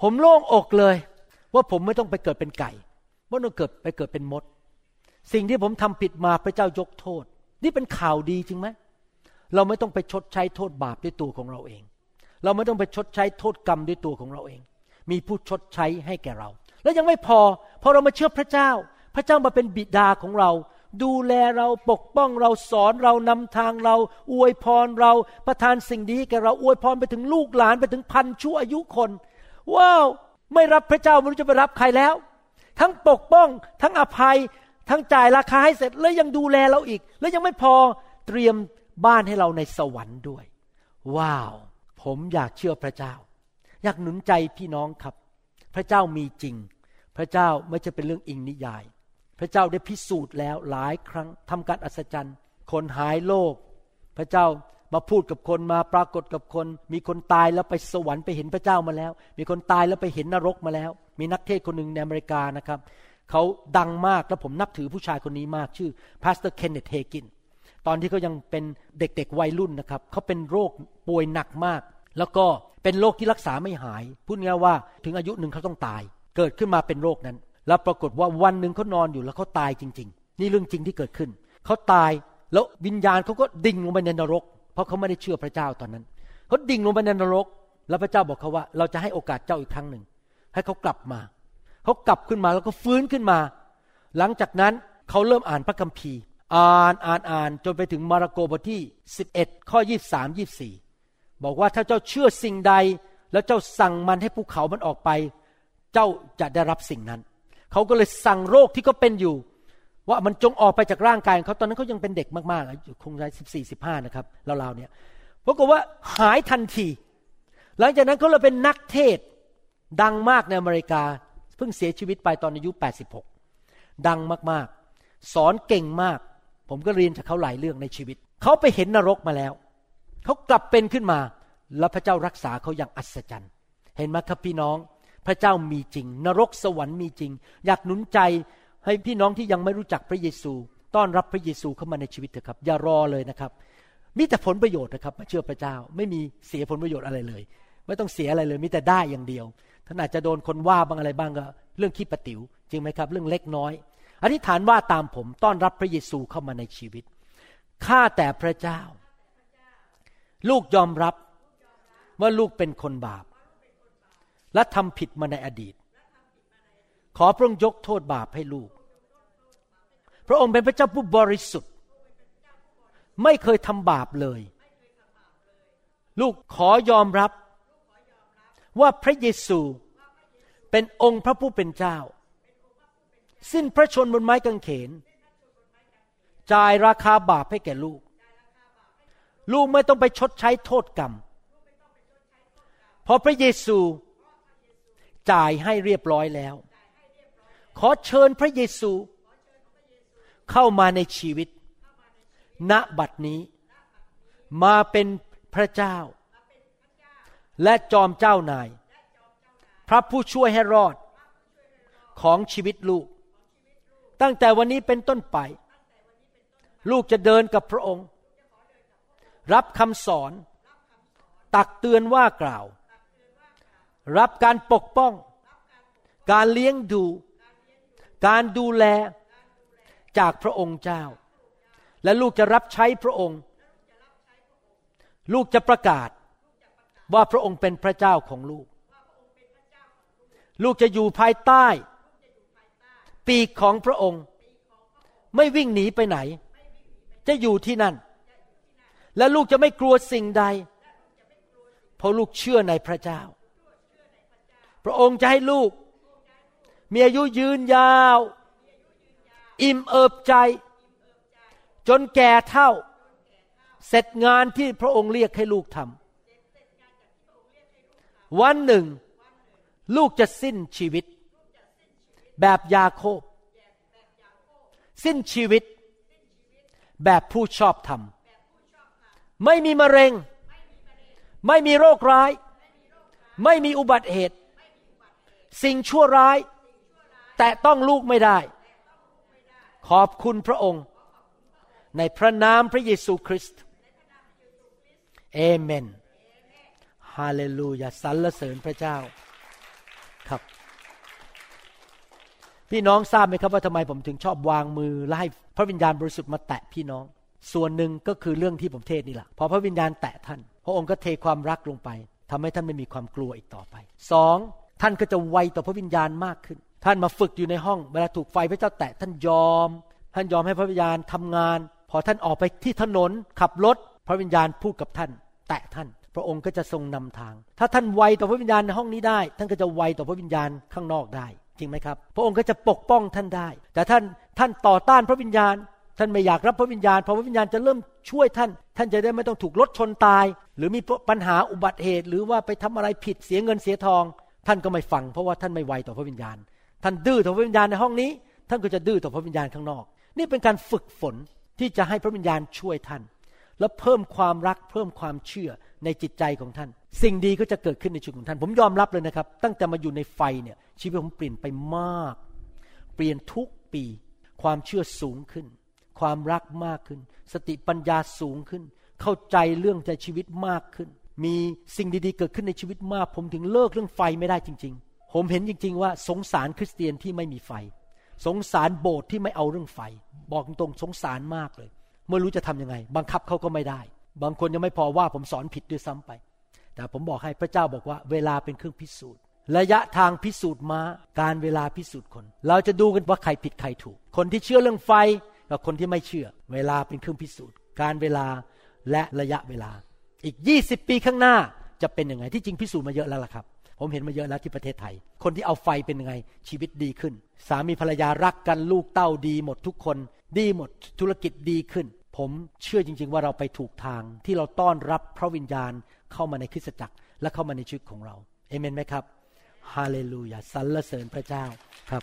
[SPEAKER 2] ผมโล่งอกเลย ว่าผมไม่ต้องไปเกิดเป็นไก่ไม่ต้องเกิดไปเกิดเป็นมด สิ่งที่ผมทำผิดมาพระเจ้ายกโทษ นี่เป็นข่าวดีจริงไหมเราไม่ต้องไปชดใช้โทษบาปด้วยตัวของเราเอง เราไม่ต้องไปชดใช้โทษกรรมด้วยตัวของเราเอง มีผู้ชดใช้ให้แก่เรา แล้วยังไม่พอพอเรามาเชื่อพระเจ้า พระเจ้ามาเป็นบิดาของเรา ดูแลเราปกป้องเราสอนเรานำทางเรา อวยพรเราประทานสิ่งดีแก่เราอวยพรไปถึงลูกหลานไปถึงพันชั่วอายุคนว้าวไม่รับพระเจ้าไม่รู้จะไปรับใครแล้ว ทั้งปกป้อง ทั้งอภัย ทั้งจ่ายราคาให้เสร็จแล้วยังดูแลเราอีก แล้วยังไม่พอเตรียมบ้านให้เราในสวรรค์ด้วย ว้าว ผมอยากเชื่อพระเจ้า อยากหนุนใจพี่น้องครับ พระเจ้ามีจริง พระเจ้าไม่ใช่เป็นเรื่องอิงนิยาย พระเจ้าได้พิสูจน์แล้วหลายครั้งทำการอัศจรรย์ คนหายโรคพระเจ้ามาพูดกับคนมาปรากฏกับคน มีคนตายแล้วไปสวรรค์ไปเห็นพระเจ้ามาแล้ว มีคนตายแล้วไปเห็นนรกมาแล้ว มีนักเทศน์คนหนึ่งในอเมริกานะครับเขาดังมากแล้วผมนับถือผู้ชายคนนี้มากชื่อ pastor Kenneth Hagin ตอนที่เขายังเป็นเด็กๆวัยรุ่นนะครับเขาเป็นโรคป่วยหนักมาก แล้วก็เป็นโรคที่รักษาไม่หาย พูดง่ายว่าถึงอายุหนึ่งเขาต้องตาย เกิดขึ้นมาเป็นโรคนั้น แล้วปรากฏว่าวันหนึ่งเขานอนอยู่แล้วเขาตายจริง ๆ นี่เรื่องจริงที่เกิดขึ้น เขาตายแล้ววิญญาณเขาก็ดิ่งลงไปในนรก เพราะเขาไม่ได้เชื่อพระเจ้าตอนนั้น เขาดิ่งลงไปในนรก แล้วพระเจ้าบอกเขาว่า เราจะให้โอกาสเจ้าอีกครั้งหนึ่ง ให้เขากลับมา เขากลับขึ้นมาแล้วก็ฟื้นขึ้นมา หลังจากนั้นเขาเริ่มอ่านพระคัมภีร์ อ่านอ่านอ่านจนไปถึงมาระโกบทที่ 11 ข้อ 23 24 บอกว่าถ้าเจ้าเชื่อสิ่งใด แล้วเจ้าสั่งมันให้ภูเขามันออกไป เจ้าจะได้รับสิ่งนั้น เขาก็เลยสั่งโรคที่เขาเป็นอยู่ ว่ามันจงออกไปจากร่างกายของเขาตอนนั้นเขายังเป็นเด็กมากๆอายุคงได้สิบสี่สิบห้านะครับราวๆเนี่ยปรากฏว่าหายทันที หลังจากนั้นเขาเลยเป็นนักเทศดังมากในอเมริกา เพิ่งเสียชีวิตไปตอนอายุ 86 ดังมากๆ สอนเก่งมาก ผมก็เรียนจากเขาหลายเรื่องในชีวิต เขาไปเห็นนรกมาแล้ว เขากลับเป็นขึ้นมา แล้วพระเจ้ารักษาเขาอย่างอัศจรรย์ เห็นไหมครับพี่น้อง พระเจ้ามีจริง นรกสวรรค์มีจริง อยากหนุนใจให้พี่น้องที่ยังไม่รู้จักพระเยซู ต้อนรับพระเยซูเข้ามาในชีวิตเถอะครับ อย่ารอเลยนะครับ มีแต่ผลประโยชน์นะครับมาเชื่อพระเจ้าไม่มีเสียผลประโยชน์อะไรเลย ไม่ต้องเสียอะไรเลย มีแต่ได้อย่างเดียวท่านอาจจะโดนคนว่าบางอะไรบ้างก็ เรื่องขี้ปะติว๋วจริงไหมครับ เรื่องเล็กน้อยอธิษฐานว่าตามผมต้อนรับพระเยซูเข้ามาในชีวิตข้าแต่พระเจ้า ลูกยอมรับว่าลูกเป็นคนบาป และทำผิดมาในอดีต ขอพระองค์ยกโทษบาปให้ลูก พระองค์เป็นพระเจ้าผู้บริสุทธิ์ ไม่เคยทำบาปเลย ลูกขอยอมรับ ว่าพระเยซูเป็นองค์พระผู้เป็นเจ้า สิ้นพระชนบนไม้กางเขน จ่ายราคาบาปให้แก่ลูก ลูกไม่ต้องไปชดใช้โทษกรรมเพราะพระเยซู จ่ายให้เรียบร้อยแล้ว ขอเชิญพระเยซู เข้ามาในชีวิต ณบัดนี้ มาเป็นพระเจ้า และจอมเจ้านาย พระผู้ช่วยให้รอดของชีวิตลูก ตั้งแต่วันนี้เป็นต้นไป ลูกจะเดินกับพระองค์ รับคำสอน ตักเตือนว่ากล่าว รับการปกป้อง การเลี้ยงดู การดูแลจากพระองค์เจ้า และลูกจะรับใช้พระองค์ ลูกจะประกาศว่าพระองค์เป็นพระเจ้าของลูก ลูกจะอยู่ภายใต้ ปีกของพระองค์ ไม่วิ่งหนีไปไหน จะอยู่ที่นั่น และลูกจะไม่กลัวสิ่งใด เพราะลูกเชื่อในพระเจ้า พระองค์จะให้ลูก มีอายุยืนยาว อิ่มเอิบใจ จนแก่เท่า เสร็จงานที่พระองค์เรียกให้ลูกทำวันหนึ่ง ลูกจะสิ้นชีวิต แบบยาโคบ สิ้นชีวิต แบบผู้ชอบธรรม ไม่มีมะเร็ง ไม่มีโรคร้าย ไม่มีอุบัติเหตุ สิ่งชั่วร้าย แตะต้องลูกไม่ได้ ขอบคุณพระองค์ ในพระนามพระเยซูคริสต์เอเมนฮาเลลูยาสรรเสริญพระเจ้าครับ พี่น้องทราบไหมครับว่าทำไมผมถึงชอบวางมือและให้พระวิญญาณบริสุทธิ์มาแตะพี่น้อง ส่วนหนึ่งก็คือเรื่องที่ผมเทศน์นี่แหละพอพระวิญญาณแตะท่าน พระองค์ก็เทความรักลงไปทำให้ท่านไม่มีความกลัวอีกต่อไปสอง ท่านก็จะไวต่อพระวิญญาณมากขึ้น ท่านมาฝึกอยู่ในห้องเวลาถูกไฟพระเจ้าแตะท่านยอม ท่านยอมให้พระวิญญาณทำงาน พอท่านออกไปที่ถนนขับรถพระวิญญาณพูดกับท่าน แตะท่าน พระองค์ก็จะทรงนำทาง ถ้าท่านไวต่อพระวิญญาณในห้องนี้ได้ ท่านก็จะไวต่อพระวิญญาณข้างนอกได้ จริงไหมครับ พระองค์ก็จะปกป้องท่านได้ แต่ท่านท่านต่อต้านพระวิญญาณ ท่านไม่อยากรับพระวิญญาณพอพระวิญญาณจะเริ่มช่วยท่าน ท่านจะได้ไม่ต้องถูกรถชนตาย หรือมีปัญหาอุบัติเหตุ หรือว่าไปทำอะไรผิดเสียเงินเสียทอง ท่านก็ไม่ฟัง เพราะว่าท่านไม่ไวต่อพระวิญญาณ ท่านดื้อต่อพระวิญญาณในห้องนี้ ท่านก็จะดื้อต่อพระวิญญาณข้างนอก นี่เป็นการฝึกฝนที่จะให้พระวิญญาณช่วยท่าน แล้วเพิ่มความรักเพิ่มความเชื่อในจิตใจของท่าน สิ่งดีก็จะเกิดขึ้นในชีวิตของท่าน ผมยอมรับเลยนะครับ ตั้งแต่มาอยู่ในไฟเนี่ยชีวิตผมเปลี่ยนไปมาก เปลี่ยนทุกปี ความเชื่อสูงขึ้น ความรักมากขึ้น สติปัญญาสูงขึ้น เข้าใจเรื่องใจชีวิตมากขึ้น มีสิ่งดีๆ เกิดขึ้นในชีวิตมาก ผมถึงเลิกเรื่องไฟไม่ได้จริง ๆ ผมเห็นจริง ๆ ว่าสงสารคริสเตียนที่ไม่มีไฟ สงสารโบสถ์ที่ไม่เอาเรื่องไฟ บอกตรงๆสงสารมากเลย เมื่อรู้จะทำยังไง บังคับเขาก็ไม่ได้ บางคนยังไม่พอว่าผมสอนผิดด้วยซ้ำไป แต่ผมบอกให้พระเจ้าบอกว่า เวลาเป็นเครื่องพิสูจน์ระยะทางพิสูจน์มาการเวลาพิสูจน์คน เราจะดูกันว่าใครผิดใครถูก คนที่เชื่อเรื่องไฟกับคนที่ไม่เชื่อ เวลาเป็นเครื่องพิสูจน์ การเวลาและระยะเวลา อีก 20 ปีข้างหน้าจะเป็นยังไงที่จริงพิสูจน์มาเยอะแล้วล่ะครับ ผมเห็นมาเยอะแล้วที่ประเทศไทย คนที่เอาไฟเป็นยังไง ชีวิตดีขึ้น สามีภรรยารักกันลูกเต้าดีหมดทุกคน ดีหมดธุรกิจดีขึ้น ผมเชื่อจริง ๆ ว่าเราไปถูกทางที่เราต้อนรับพระวิญญาณเข้ามาในคริสตจักรและเข้ามาในชีวิตของเราเอเมนไหมครับฮาเลลูยาสรรเสริญพระเจ้าครับ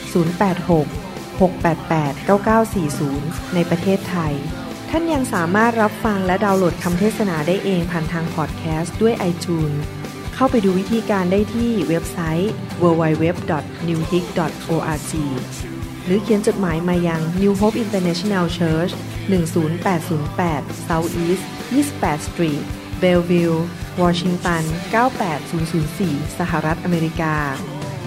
[SPEAKER 1] 086-688-9940 ในประเทศไทย ท่านยังสามารถรับฟังและดาวน์โหลดคำเทศนาได้เองผ่านทางพอดแคสต์ด้วย iTunes เข้าไปดูวิธีการได้ที่เว็บไซต์ www.newhope.org หรือเขียนจดหมายมายัง New Hope International Church 10808 South East 28 Street Bellevue Washington 98004 สหรัฐอเมริกา